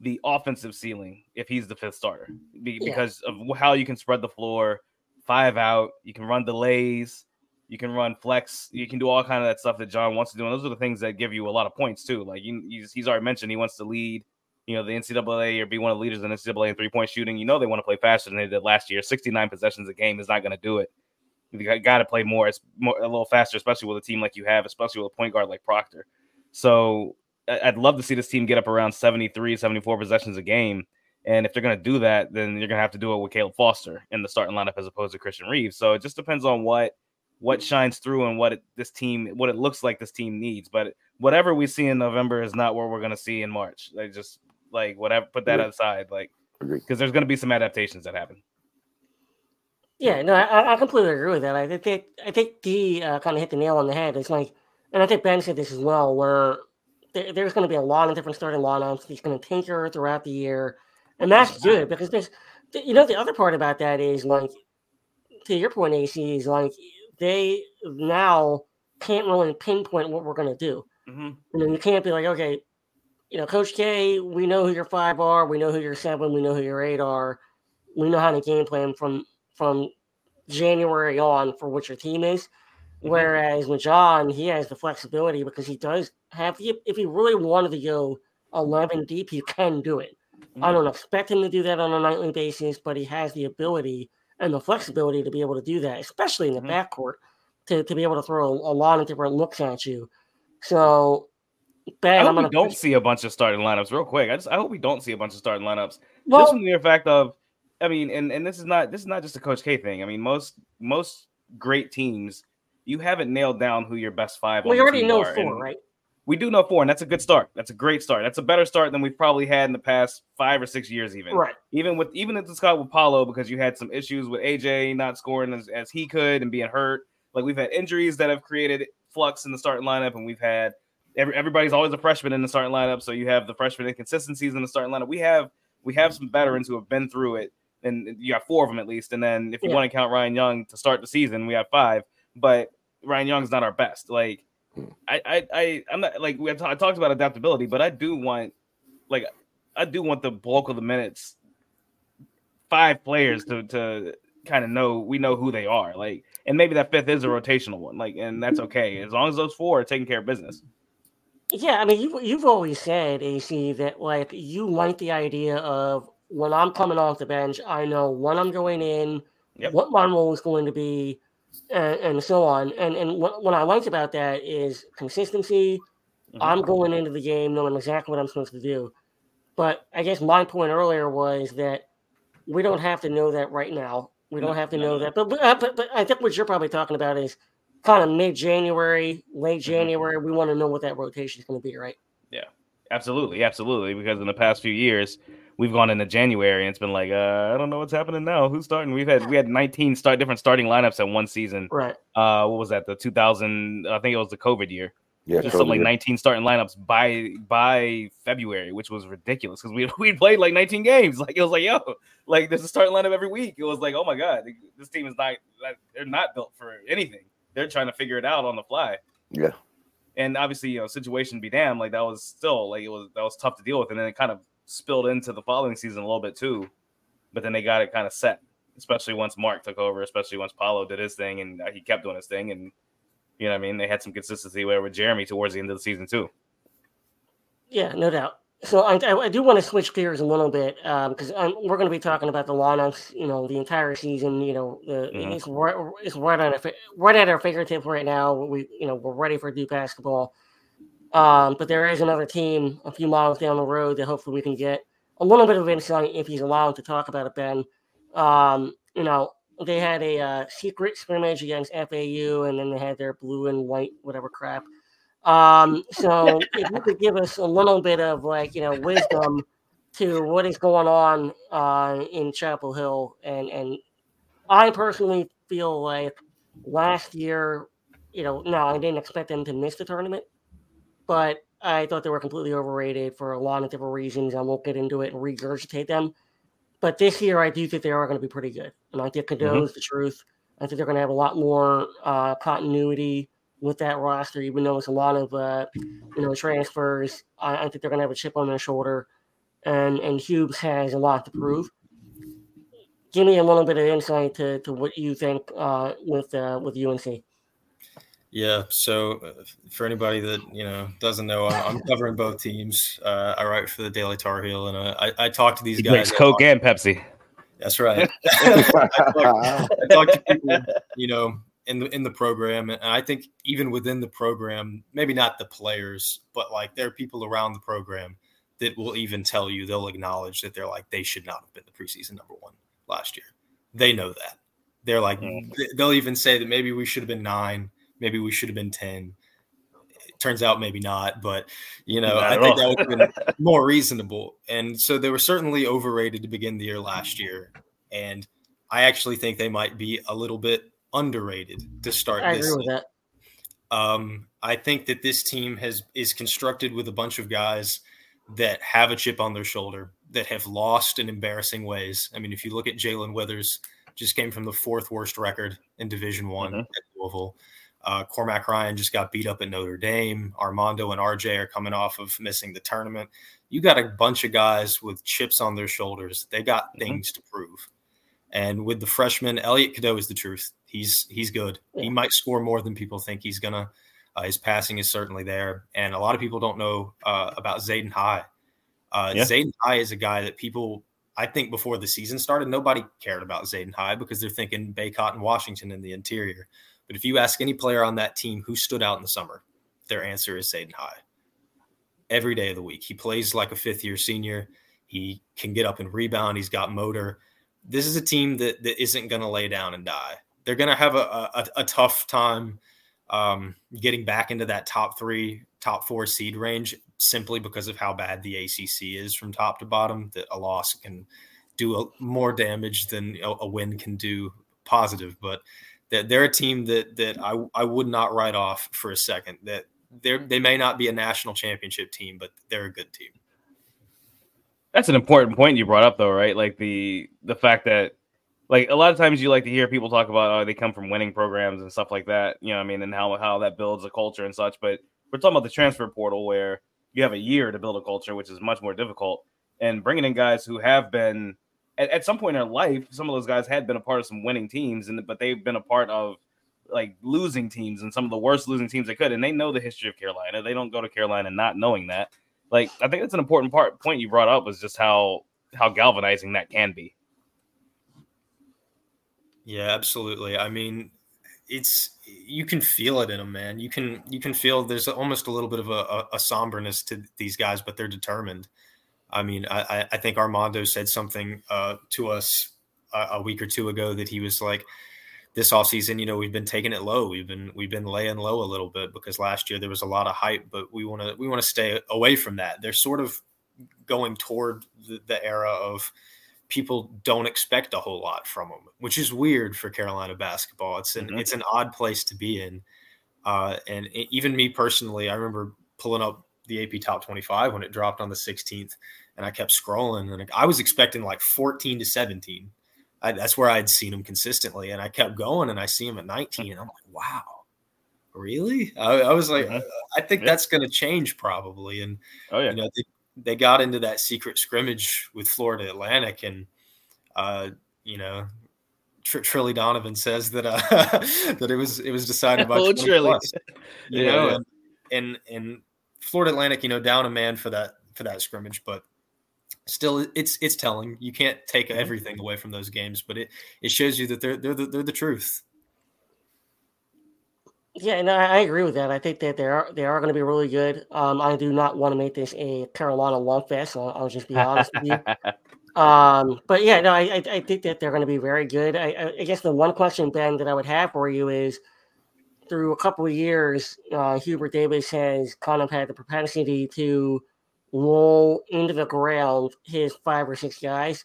the offensive ceiling if he's the fifth starter because yeah. of how you can spread the floor, five out, you can run delays, you can run flex, you can do all kind of that stuff that Jon wants to do, and those are the things that give you a lot of points too. Like he's, he's already mentioned he wants to lead, you know, the NCAA or be one of the leaders in NCAA in three point shooting. You know they want to play faster than they did last year. Sixty nine possessions a game is not going to do it. You got to play more. It's more, a little faster, especially with a team like you have, especially with a point guard like Proctor. So I'd love to see this team get up around 73, 74 possessions a game. And if they're going to do that, then you're going to have to do it with Caleb Foster in the starting lineup as opposed to Christian Reeves. So it just depends on what what shines through and what it, this team what it looks like this team needs. But whatever we see in November is not what we're going to see in March. Like just like whatever, put that aside. Like because there's going to be some adaptations that happen. Yeah, no, I, I completely agree with that. I think I think D uh, kind of hit the nail on the head. It's like, and I think Ben said this as well, where there, there's going to be a lot of different starting lineups. He's going to tinker throughout the year, and that's good because there's, you know, the other part about that is like, to your point, AC is like they now can't really pinpoint what we're going to do. Mm-hmm. You know, you can't be like, okay, you know, Coach K, we know who your five are, we know who your seven, we know who your eight are, we know how to game plan from from January on for what your team is. Mm-hmm. Whereas with Jon, he has the flexibility because he does have, if he really wanted to go 11 deep, he can do it. Mm-hmm. I don't expect him to do that on a nightly basis, but he has the ability and the flexibility to be able to do that, especially in the mm-hmm. backcourt, to, to be able to throw a, a lot of different looks at you. So, Ben, I hope we don't push- see a bunch of starting lineups real quick. I just I hope we don't see a bunch of starting lineups. Well, just from the mere fact of, I mean, and, and this is not this is not just a Coach K thing. I mean, most most great teams, you haven't nailed down who your best five. We already know are. four, right? we do know four, and that's a good start. That's a great start. That's a better start than we've probably had in the past five or six years, even. Right. Even with even at the Scott with Paolo, because you had some issues with AJ not scoring as, as he could and being hurt. Like we've had injuries that have created flux in the starting lineup, and we've had every, everybody's always a freshman in the starting lineup, so you have the freshman inconsistencies in the starting lineup. We have we have some veterans who have been through it, and you have four of them at least. And then if you yeah. want to count Ryan Young to start the season, we have five. But Ryan Young's not our best. Like hmm. I, I, I I'm not like we have t- I talked about adaptability, but I do want like I do want the bulk of the minutes, five players to to kind of know we know who they are. Like, and maybe that fifth is a rotational one. Like, and that's okay as long as those four are taking care of business. Yeah, I mean, you've you've always said AC that like you like the idea of when I'm coming off the bench, I know when I'm going in, yep. what my role is going to be, and, and so on. And and what, what I liked about that is consistency. Mm-hmm. I'm going into the game knowing exactly what I'm supposed to do. But I guess my point earlier was that we don't have to know that right now. We don't have to know that. But but, but, but I think what you're probably talking about is kind of mid January, late mm-hmm. January. We want to know what that rotation is going to be, right? Yeah, absolutely, absolutely. Because in the past few years, we've gone into January and it's been like, uh, I don't know what's happening now. Who's starting? We've had we had 19 start different starting lineups at one season. Right. Uh, what was that? The 2000? I think it was the COVID year. Yeah, just something like 19 starting lineups by by February, which was ridiculous because we we played like 19 games. Like it was like, yo, like there's a starting lineup every week. It was like, oh my god, this team is not they're not built for anything. They're trying to figure it out on the fly. Yeah. And obviously, you know, situation be damned, like that was still like it was that was tough to deal with, and then it kind of spilled into the following season a little bit too. But then they got it kind of set, especially once Mark took over, especially once Paolo did his thing and uh, he kept doing his thing. And, you know what I mean? They had some consistency there with Jeremy towards the end of the season too. Yeah, no doubt. So I, I do want to switch gears a little bit because um, we're going to be talking about the lineups, you know, the entire season. You know, the, mm-hmm. it's right, it's right on a, right at our fingertips right now. We, you know, we're ready for Duke basketball. Um, but there is another team a few miles down the road that hopefully we can get a little bit of insight if he's allowed to talk about it, Ben. Um, you know, they had a uh, secret scrimmage against FAU, and then they had their blue and white, whatever crap. Um, so if you could give us a little bit of like, you know, wisdom to what is going on uh, in Chapel Hill, and and I personally feel like last year, you know, no, I didn't expect them to miss the tournament but I thought they were completely overrated for a lot of different reasons. I won't get into it and regurgitate them. But this year, I do think they are going to be pretty good. And I think Cadeau mm-hmm. is the truth. I think they're going to have a lot more uh, continuity with that roster, even though it's a lot of uh, you know transfers. I, I think they're going to have a chip on their shoulder, and and Hughes has a lot to prove. Give me a little bit of insight to, to what you think uh, with uh, with UNC. Yeah. So uh, for anybody that you know doesn't know, I'm, I'm covering both teams. Uh, I write for the Daily Tar Heel, and uh, I, I talk to these he guys. Coke and Pepsi. That's right. I, talk, I talk to people, you know, in the in the program, and I think even within the program, maybe not the players, but like there are people around the program that will even tell you they'll acknowledge that they're like they should not have been the preseason number one last year. They know that. They're like mm. they'll even say that maybe we should have been nine Maybe we should have been 10. It turns out maybe not, but you know, I think that would have been more reasonable. And so they were certainly overrated to begin the year last year. And I actually think they might be a little bit underrated to start this. I this. Agree with that. Um, I think that this team has is constructed with a bunch of guys that have a chip on their shoulder that have lost in embarrassing ways. I mean, if you look at Jae'Lyn Withers, just came from the fourth worst record in Division One mm-hmm. at Louisville. Uh, Cormac Ryan just got beat up at Notre Dame. Armando and RJ are coming off of missing the tournament. You got a bunch of guys with chips on their shoulders. They got mm-hmm. things to prove. And with the freshman, Elliot Cadeau is the truth. He's he's good. He might score more than people think he's gonna. Uh, his passing is certainly there, and a lot of people don't know uh, about Zayden High. Uh, yeah. Zayden High is a guy that people, I think, before the season started, nobody cared about Zayden High because they're thinking Bacot and Washington in the interior. But if you ask any player on that team who stood out in the summer, their answer is Zayden High. Every day of the week, he plays like a fifth year senior. He can get up and rebound. He's got motor. This is a team that, that isn't going to lay down and die. They're going to have a, a, a, tough time um, getting back into that top three, top four seed range simply because of how bad the ACC is from top to bottom. That a loss can do a, more damage than a, a win can do positive. But that they're a team that that I, I would not write off for a second. That they mm-hmm. they may not be a national championship team, but they're a good team. That's an important point you brought up, though, right? Like the the fact that like a lot of times you like to hear people talk about oh they come from winning programs and stuff like that. You know, I mean, and how how that builds a culture and such. But we're talking about the transfer portal where you have a year to build a culture, which is much more difficult. And bringing in guys who have been at, at some point in their life, some of those guys had been a part of some winning teams, and but they've been a part of like losing teams and some of the worst losing teams they could, and they know the history of Carolina. They don't go to Carolina not knowing that. Like I think that's an important part point you brought up was just how how galvanizing that can be. Yeah, absolutely. I mean, it's you can feel it in them, man. You can you can feel there's almost a little bit of a, a, a somberness to these guys, but they're determined. I mean, I, I think Armando said something uh, to us a, a, week or two ago that he was like, this offseason, you know, we've been taking it low. We've been we've been laying low a little bit because last year there was a lot of hype, but we want to we want to stay away from that. They're sort of going toward the, the era of people don't expect a whole lot from them, which is weird for Carolina basketball. It's an mm-hmm. it's an odd place to be in. Uh, and even me personally, I remember pulling up the AP Top 25 when it dropped on the 16th, and I kept scrolling, and I was expecting like 14 to 17. I, that's where I'd seen him consistently, and I kept going, and I see him at 19, and I'm like, wow, really? I, I was like, I think yeah. that's going to change probably, and oh yeah, you know, they, they got into that secret scrimmage with Florida Atlantic, and uh, you know, Tr- Trilly Donovan says that uh, that it was it was decided by oh, Trilly, plus, you yeah, know, yeah. And, and and Florida Atlantic, you know, down a man for that for that scrimmage, but still it's it's telling. You can't take mm-hmm. everything away from those games, but it it shows you that they're they're the, they're the truth. Yeah, and I, agree with that. I think that they are they are going to be really good. Um, I do not want to make this a Carolina lump fest. I'll, I'll just be honest with you. Um, but yeah, no, I, I think that they're going to be very good. I, I guess the one question, Ben, that I would have for you is through a couple of years, uh, Hubert Davis has kind of had the propensity to roll into the ground his five or six guys.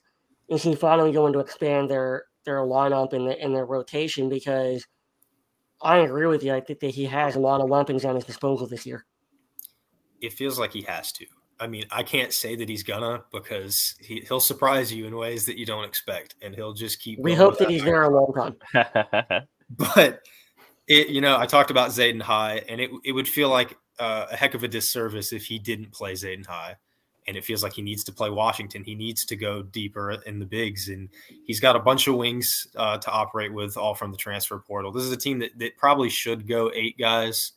and he finally going to expand their their lineup in the in their rotation? Because I agree with you. I think that he has a lot of weapons at his disposal this year. it feels like he has to. I mean, I can't say that he's gonna because he, he'll surprise you in ways that you don't expect, and he'll just keep. We hope that, that he's there a long time. but it, you know, I talked about Zayden High, and it it would feel like uh, a heck of a disservice if he didn't play Zayden High. And it feels like he needs to play Washington. He needs to go deeper in the bigs, and he's got a bunch of wings uh, to operate with, all from the transfer portal. This is a team that, that probably should go eight guys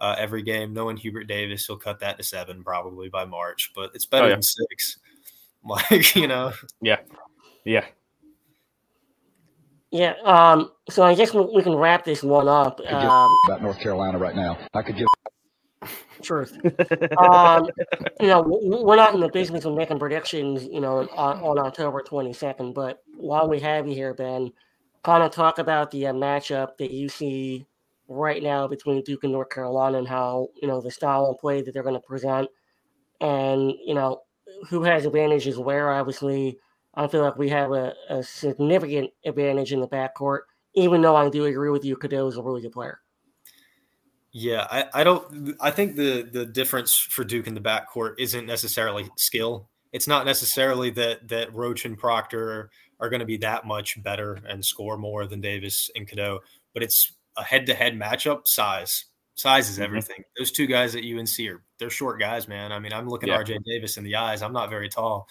uh, every game. Knowing Hubert Davis, he'll cut that to seven probably by March, but it's better oh, yeah. than six. Like you know, yeah, yeah, yeah. Um. So I guess we can wrap this one up. Um, about North Carolina right now, I could give. Truth. um, you know, we're not in the business of making predictions, you know, on, on October 22nd. But while we have you here, Ben, kind of talk about the uh, matchup that you see right now between Duke and North Carolina and how, you know, the style of play that they're going to present and, you know, who has advantages where. Obviously, I feel like we have a, a significant advantage in the backcourt, even though I do agree with you, Cadeau is a really good player. Yeah, I, I don't I think the the difference for Duke in the backcourt isn't necessarily skill. It's not necessarily that that Roach and Proctor are going to be that much better and score more than Davis and Cadeau, but it's a head-to-head matchup, size. Size is mm-hmm. everything. Mm-hmm. Those two guys at UNC are they're short guys, man. I mean, I'm looking yeah. RJ Davis in the eyes. I'm not very tall.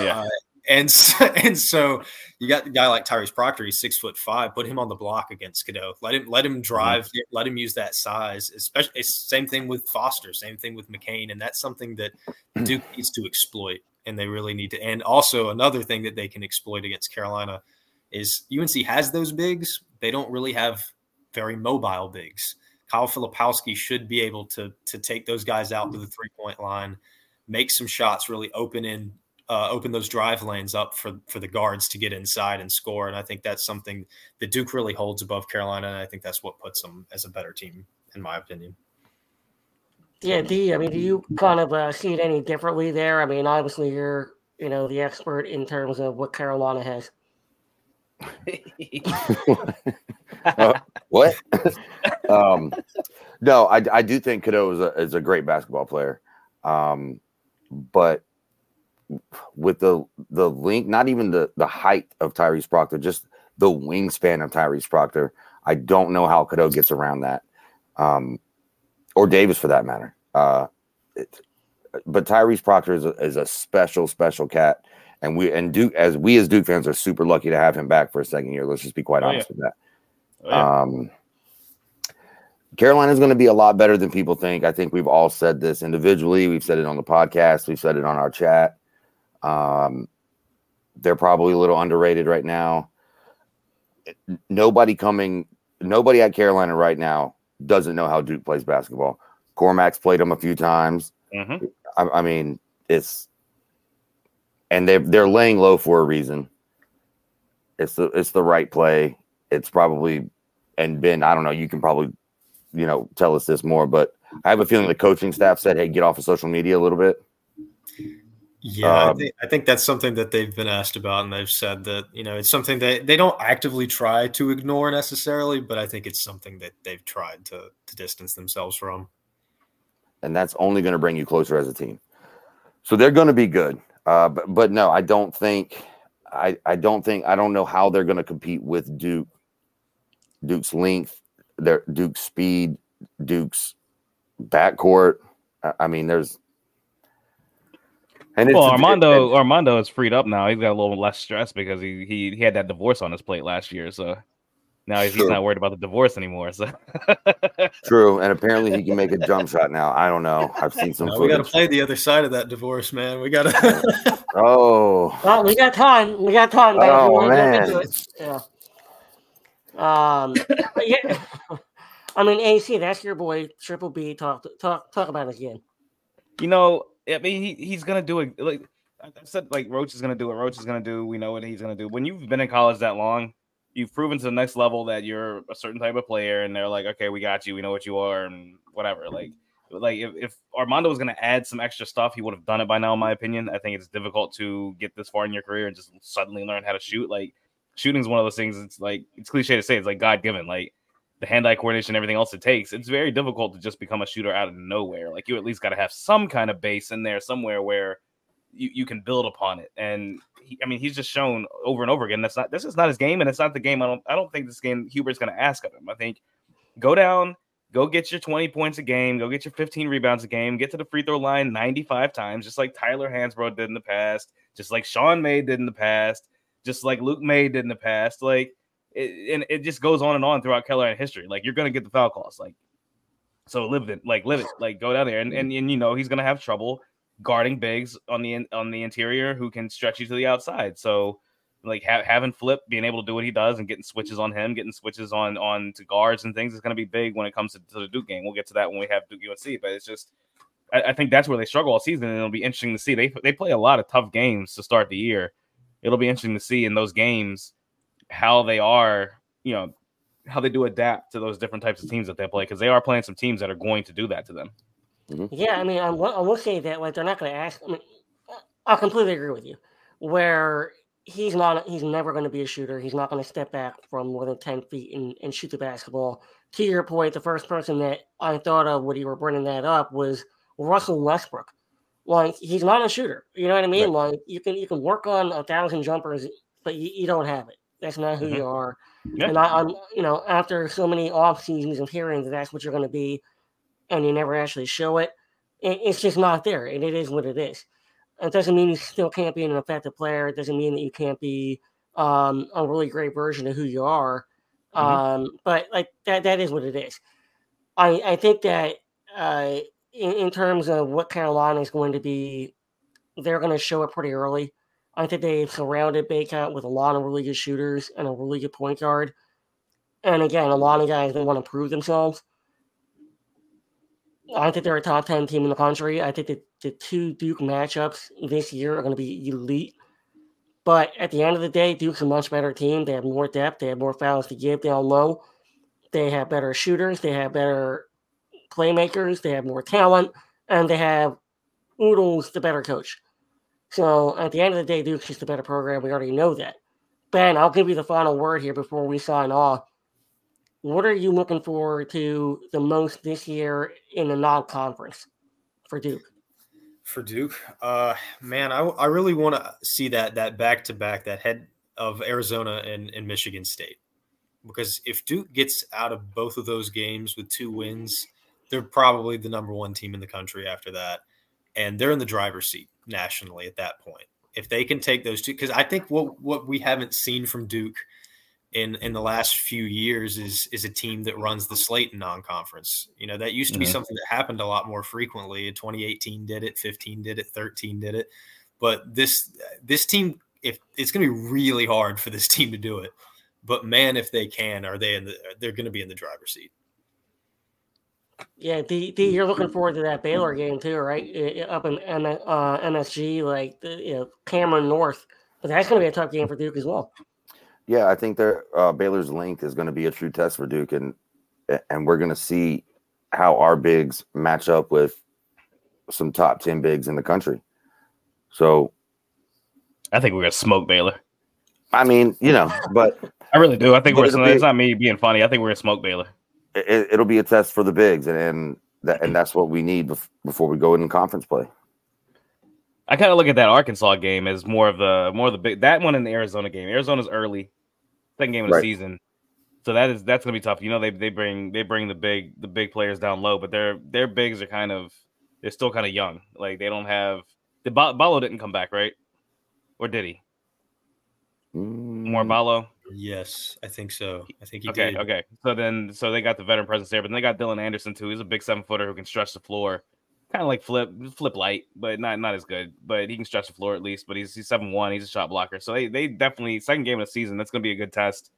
Yeah. Uh, and so, and so you got a guy like Tyrese Proctor. He's six foot five. Put him on the block against Cadeau. Let him let him mm-hmm. drive. Mm-hmm. Let him use that size. Especially same thing with Foster. Same thing with McCain. And that's something that Duke needs to exploit. And they really need to. And also another thing that they can exploit against Carolina is UNC has those bigs. They don't really have very mobile bigs. Kyle Filipowski should be able to to take those guys out to the three point line, make some shots, really open in uh, open those drive lanes up for for the guards to get inside and score. And I think that's something that Duke really holds above Carolina, and I think that's what puts them as a better team, in my opinion. Yeah, D. I mean, do you kind of uh, see it any differently there? I mean, obviously you're you know the expert in terms of what Carolina has. uh, what? um, no, I, I do think Cadeau is a, is a great basketball player. Um, but with the the link, not even the the height of Tyrese Proctor, just the wingspan of Tyrese Proctor, I don't know how Cadeau gets around that, um, or Davis for that matter. Uh, it, but Tyrese Proctor is a, is a special, special cat and we and Duke as we as Duke fans are super lucky to have him back for a second year. Let's just be quite oh, honest yeah. with that. Oh, yeah. Um, Carolina is going to be a lot better than people think. I think we've all said this individually. We've said it on the podcast. We've said it on our chat. Um, they're probably a little underrated right now. Nobody coming, nobody at Carolina right now doesn't know how Duke plays basketball. Cormac's played them a few times. Mm-hmm. I, I mean, it's and they they're laying low for a reason. It's the it's the right play. It's probably and Ben, I don't know. You can probably you know tell us this more, but I have a feeling the coaching staff said, "Hey, get off of social media a little bit." Yeah, um, I, think, I, think, that's something that they've been asked about, and they've said that you know it's something that they don't actively try to ignore necessarily, but I think it's something that they've tried to to distance themselves from. And that's only going to bring you closer as a team. So they're going to be good. Uh, but, but no, I don't think I, I don't think I don't know how they're going to compete with Duke, Duke's length, their Duke's speed, Duke's backcourt. I mean, there's and well, Armando Armando is freed up now. He's got a little less stress because he he, he had that divorce on his plate last year. So now he's, he's not worried about the divorce anymore. So true, and apparently he can make a jump shot now. I don't know. I've seen some. No, we got to play the other side of that divorce, man. We got to. oh. Well, we got time. We got time. Man. Oh man. Yeah. Um. yeah. I mean, AC, that's your boy, Triple B. Talk talk talk about it again. You know, I mean, he, he's gonna do it. Like I said, like Roach is gonna do what Roach is gonna do. We know what he's gonna do. When you've been in college that long, you've proven to the next level that you're a certain type of player, and they're like, okay, we got you, we know what you are, and whatever. Like, like if, if Armando was to add some extra stuff, he would have done it by now, in my opinion. I think it's difficult to get this far in your career and just suddenly learn how to shoot. Like, shooting is one of those things. It's like it's cliche to say, it's like God given. Like, the hand-eye coordination, everything else it takes, it's very difficult to just become a shooter out of nowhere. Like you at least got to have some kind of base in there somewhere where you, you can build upon it. And he, I mean, he's just shown over and over again that's not this is not his game, and it's not the game. I don't I don't think this game Hubert's going to ask of him. I think go down, go get your 20 points a game, go get your 15 rebounds a game, get to the free throw line 95 times, just like Tyler Hansbrough did in the past, just like Sean May did in the past, just like Luke May did in the past. Like it, and it just goes on and on throughout Carolina history. Like you're gonna get the foul calls. Like so live it, like live it, like go down there, and, and and you know he's gonna have trouble guarding bigs on the on the interior who can stretch you to the outside. So like ha- having Flip being able to do what he does and getting switches on him, getting switches on on to guards and things is going to be big when it comes to, to, the Duke game. We'll get to that when we have Duke UNC, but it's just I, think that's where they struggle all season, and it'll be interesting to see. They they play a lot of tough games to start the year. It'll be interesting to see in those games how they are, you know, how they do adapt to those different types of teams that they play because they are playing some teams that are going to do that to them. Mm-hmm. Yeah, I mean, I will, I will say that like they're not going to ask. I mean, I completely agree with you. Where he's not, he's never going to be a shooter. He's not going to step back from more than ten feet and, and shoot the basketball. To your point, the first person that I thought of when you were bringing that up was Russell Westbrook. Like he's not a shooter. You know what I mean? Right. Like you can you can work on a thousand jumpers, but you, you don't have it. That's not who mm-hmm. you are. Yeah. And I, am you know, after so many off seasons of hearing that that's what you're going to be, and you never actually show it, it, it's just not there, and it is what it is. It doesn't mean you still can't be an effective player. It doesn't mean that you can't be um, a really great version of who you are. Mm-hmm. Um, but like that, that is what it is. I, I think that uh, in, in terms of what Carolina is going to be, they're going to show it pretty early. I think they've surrounded Bacot with a lot of really good shooters and a really good point guard. And again, a lot of guys that want to prove themselves. I think they're a top 10 team in the country. I think that the two Duke matchups this year are going to be elite. But at the end of the day, Duke's a much better team. They have more depth, they have more fouls to give down low. They have better shooters, they have better playmakers, they have more talent, and they have Oodles, the better coach. So at the end of the day, Duke's just a better program. We already know that. Ben, I'll give you the final word here before we sign off. What are you looking forward to the most this year in the non-conference for Duke? For Duke, uh, man, I, I really want to see that that back to back that head of Arizona and, and Michigan State, because if Duke gets out of both of those games with two wins, they're probably the number one team in the country after that, and they're in the driver's seat nationally at that point. If they can take those two, because I think what what we haven't seen from Duke in in the last few years is is a team that runs the slate in non-conference. You know that used to be mm-hmm. something that happened a lot more frequently. 2018 did it, 15 did it, 13 did it, but this this team, if it's going to be really hard for this team to do it, but man, if they can, are they in the? They're going to be in the driver's seat. Yeah, D, D, you're looking forward to that Baylor game too, right? Up in M, uh, MSG, like you know, Cameron North, but that's going to be a tough game for Duke as well. Yeah, I think their uh, Baylor's length is going to be a true test for Duke, and and we're going to see how our bigs match up with some top ten bigs in the country. So, I think we're going to smoke Baylor. I mean, you know, but I really do. I think we're. It's not me being funny. I think we're going to smoke Baylor it, will be a test for the bigs, and and, that, and that's what we need before we go in conference play. I kind of look at that Arkansas game as more of the more of the big that one in the Arizona game. Arizona's early, second game of the season, so that is that's gonna be tough. You know they they bring they bring the big the big players down low, but their their bigs are kind of they're still kind of young. Like they don't have the Ballo didn't come back right, or did he? Mm. Oumar Ballo. Yes, I think so. I think he okay, did. Okay, so then so they got the veteran presence there, but then they got Dylan Anderson too. He's a big seven footer who can stretch the floor, kind of like flip flip light, but not not as good. But he can stretch the floor at least. But he's he's seven one. He's a shot blocker. So they they definitely second game of the season. That's going to be a good test,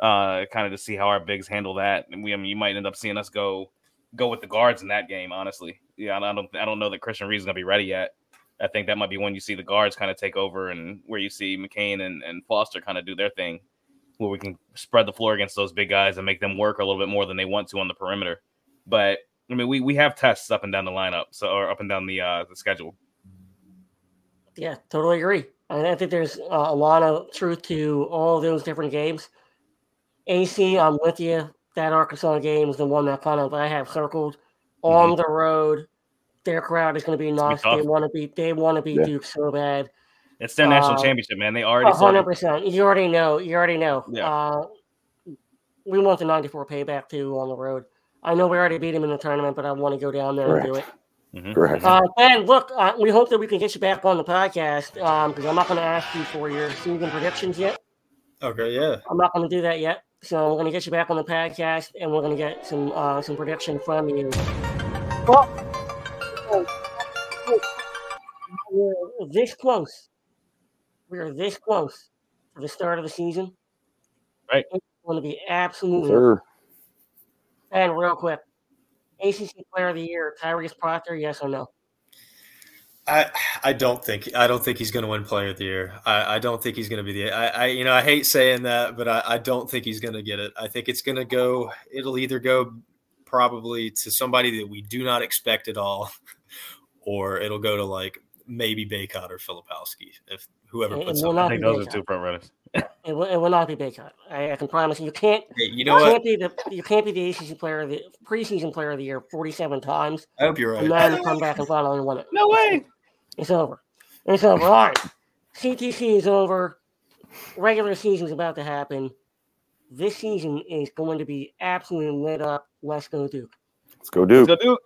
uh, kind of to see how our bigs handle that. And we I mean you might end up seeing us go go with the guards in that game. Honestly, yeah, I don't I don't know that Christian Reeves going to be ready yet. I think that might be when you see the guards kind of take over and where you see McCain and, and Foster kind of do their thing where we can spread the floor against those big guys and make them work a little bit more than they want to on the perimeter. But I mean, we we have tests up and down the lineup, so or up and down the uh, the schedule. Yeah, totally agree. I think there's a lot of truth to all those different games. AC, I'm with you. that Arkansas game is the one that kind of I have circled on mm-hmm. the road. Their crowd is going to be nuts. They want to be. They want to be yeah. Duke so bad. It's their national uh, championship, man. They already. hundred percent. You already know. You already know. Yeah. Uh, we want the ninety-four payback too on the road. I know we already beat him in the tournament, but I want to go down there Correct. and do it. Mm-hmm. Correct. Uh, ben, look, uh, we hope that we can get you back on the podcast because um, I'm not going to ask you for your season predictions yet. Okay, yeah. I'm not going to do that yet. So we're going to get you back on the podcast, and we're going to get some uh, some prediction from you. Well, we're this close. We are this close to the start of the season. Right. It's going to be absolutely. Sure. And real quick, ACC Player of the Year, Tyrese Proctor, yes or no? I I don't think I don't think he's going to win Player of the Year. I, I don't think he's going to be the. I, I you know I hate saying that, but I, I don't think he's going to get it. I think it's going to go. It'll either go probably to somebody that we do not expect at all, or it'll go to like maybe Bacot or Filipowski if whoever it, puts it up. I think those are two front runners. it, will, it will not be Bacot. I, I can promise you. You can't. Hey, you know you can't be the you can't be the ACC player of the preseason player of the year forty seven times. I hope you're right. And then come back and finally win it. No way. It's over. It's over. All right. CTC is over. Regular season is about to happen. This season is going to be absolutely lit up. Let's go Duke. Let's go Duke. Let's go Duke.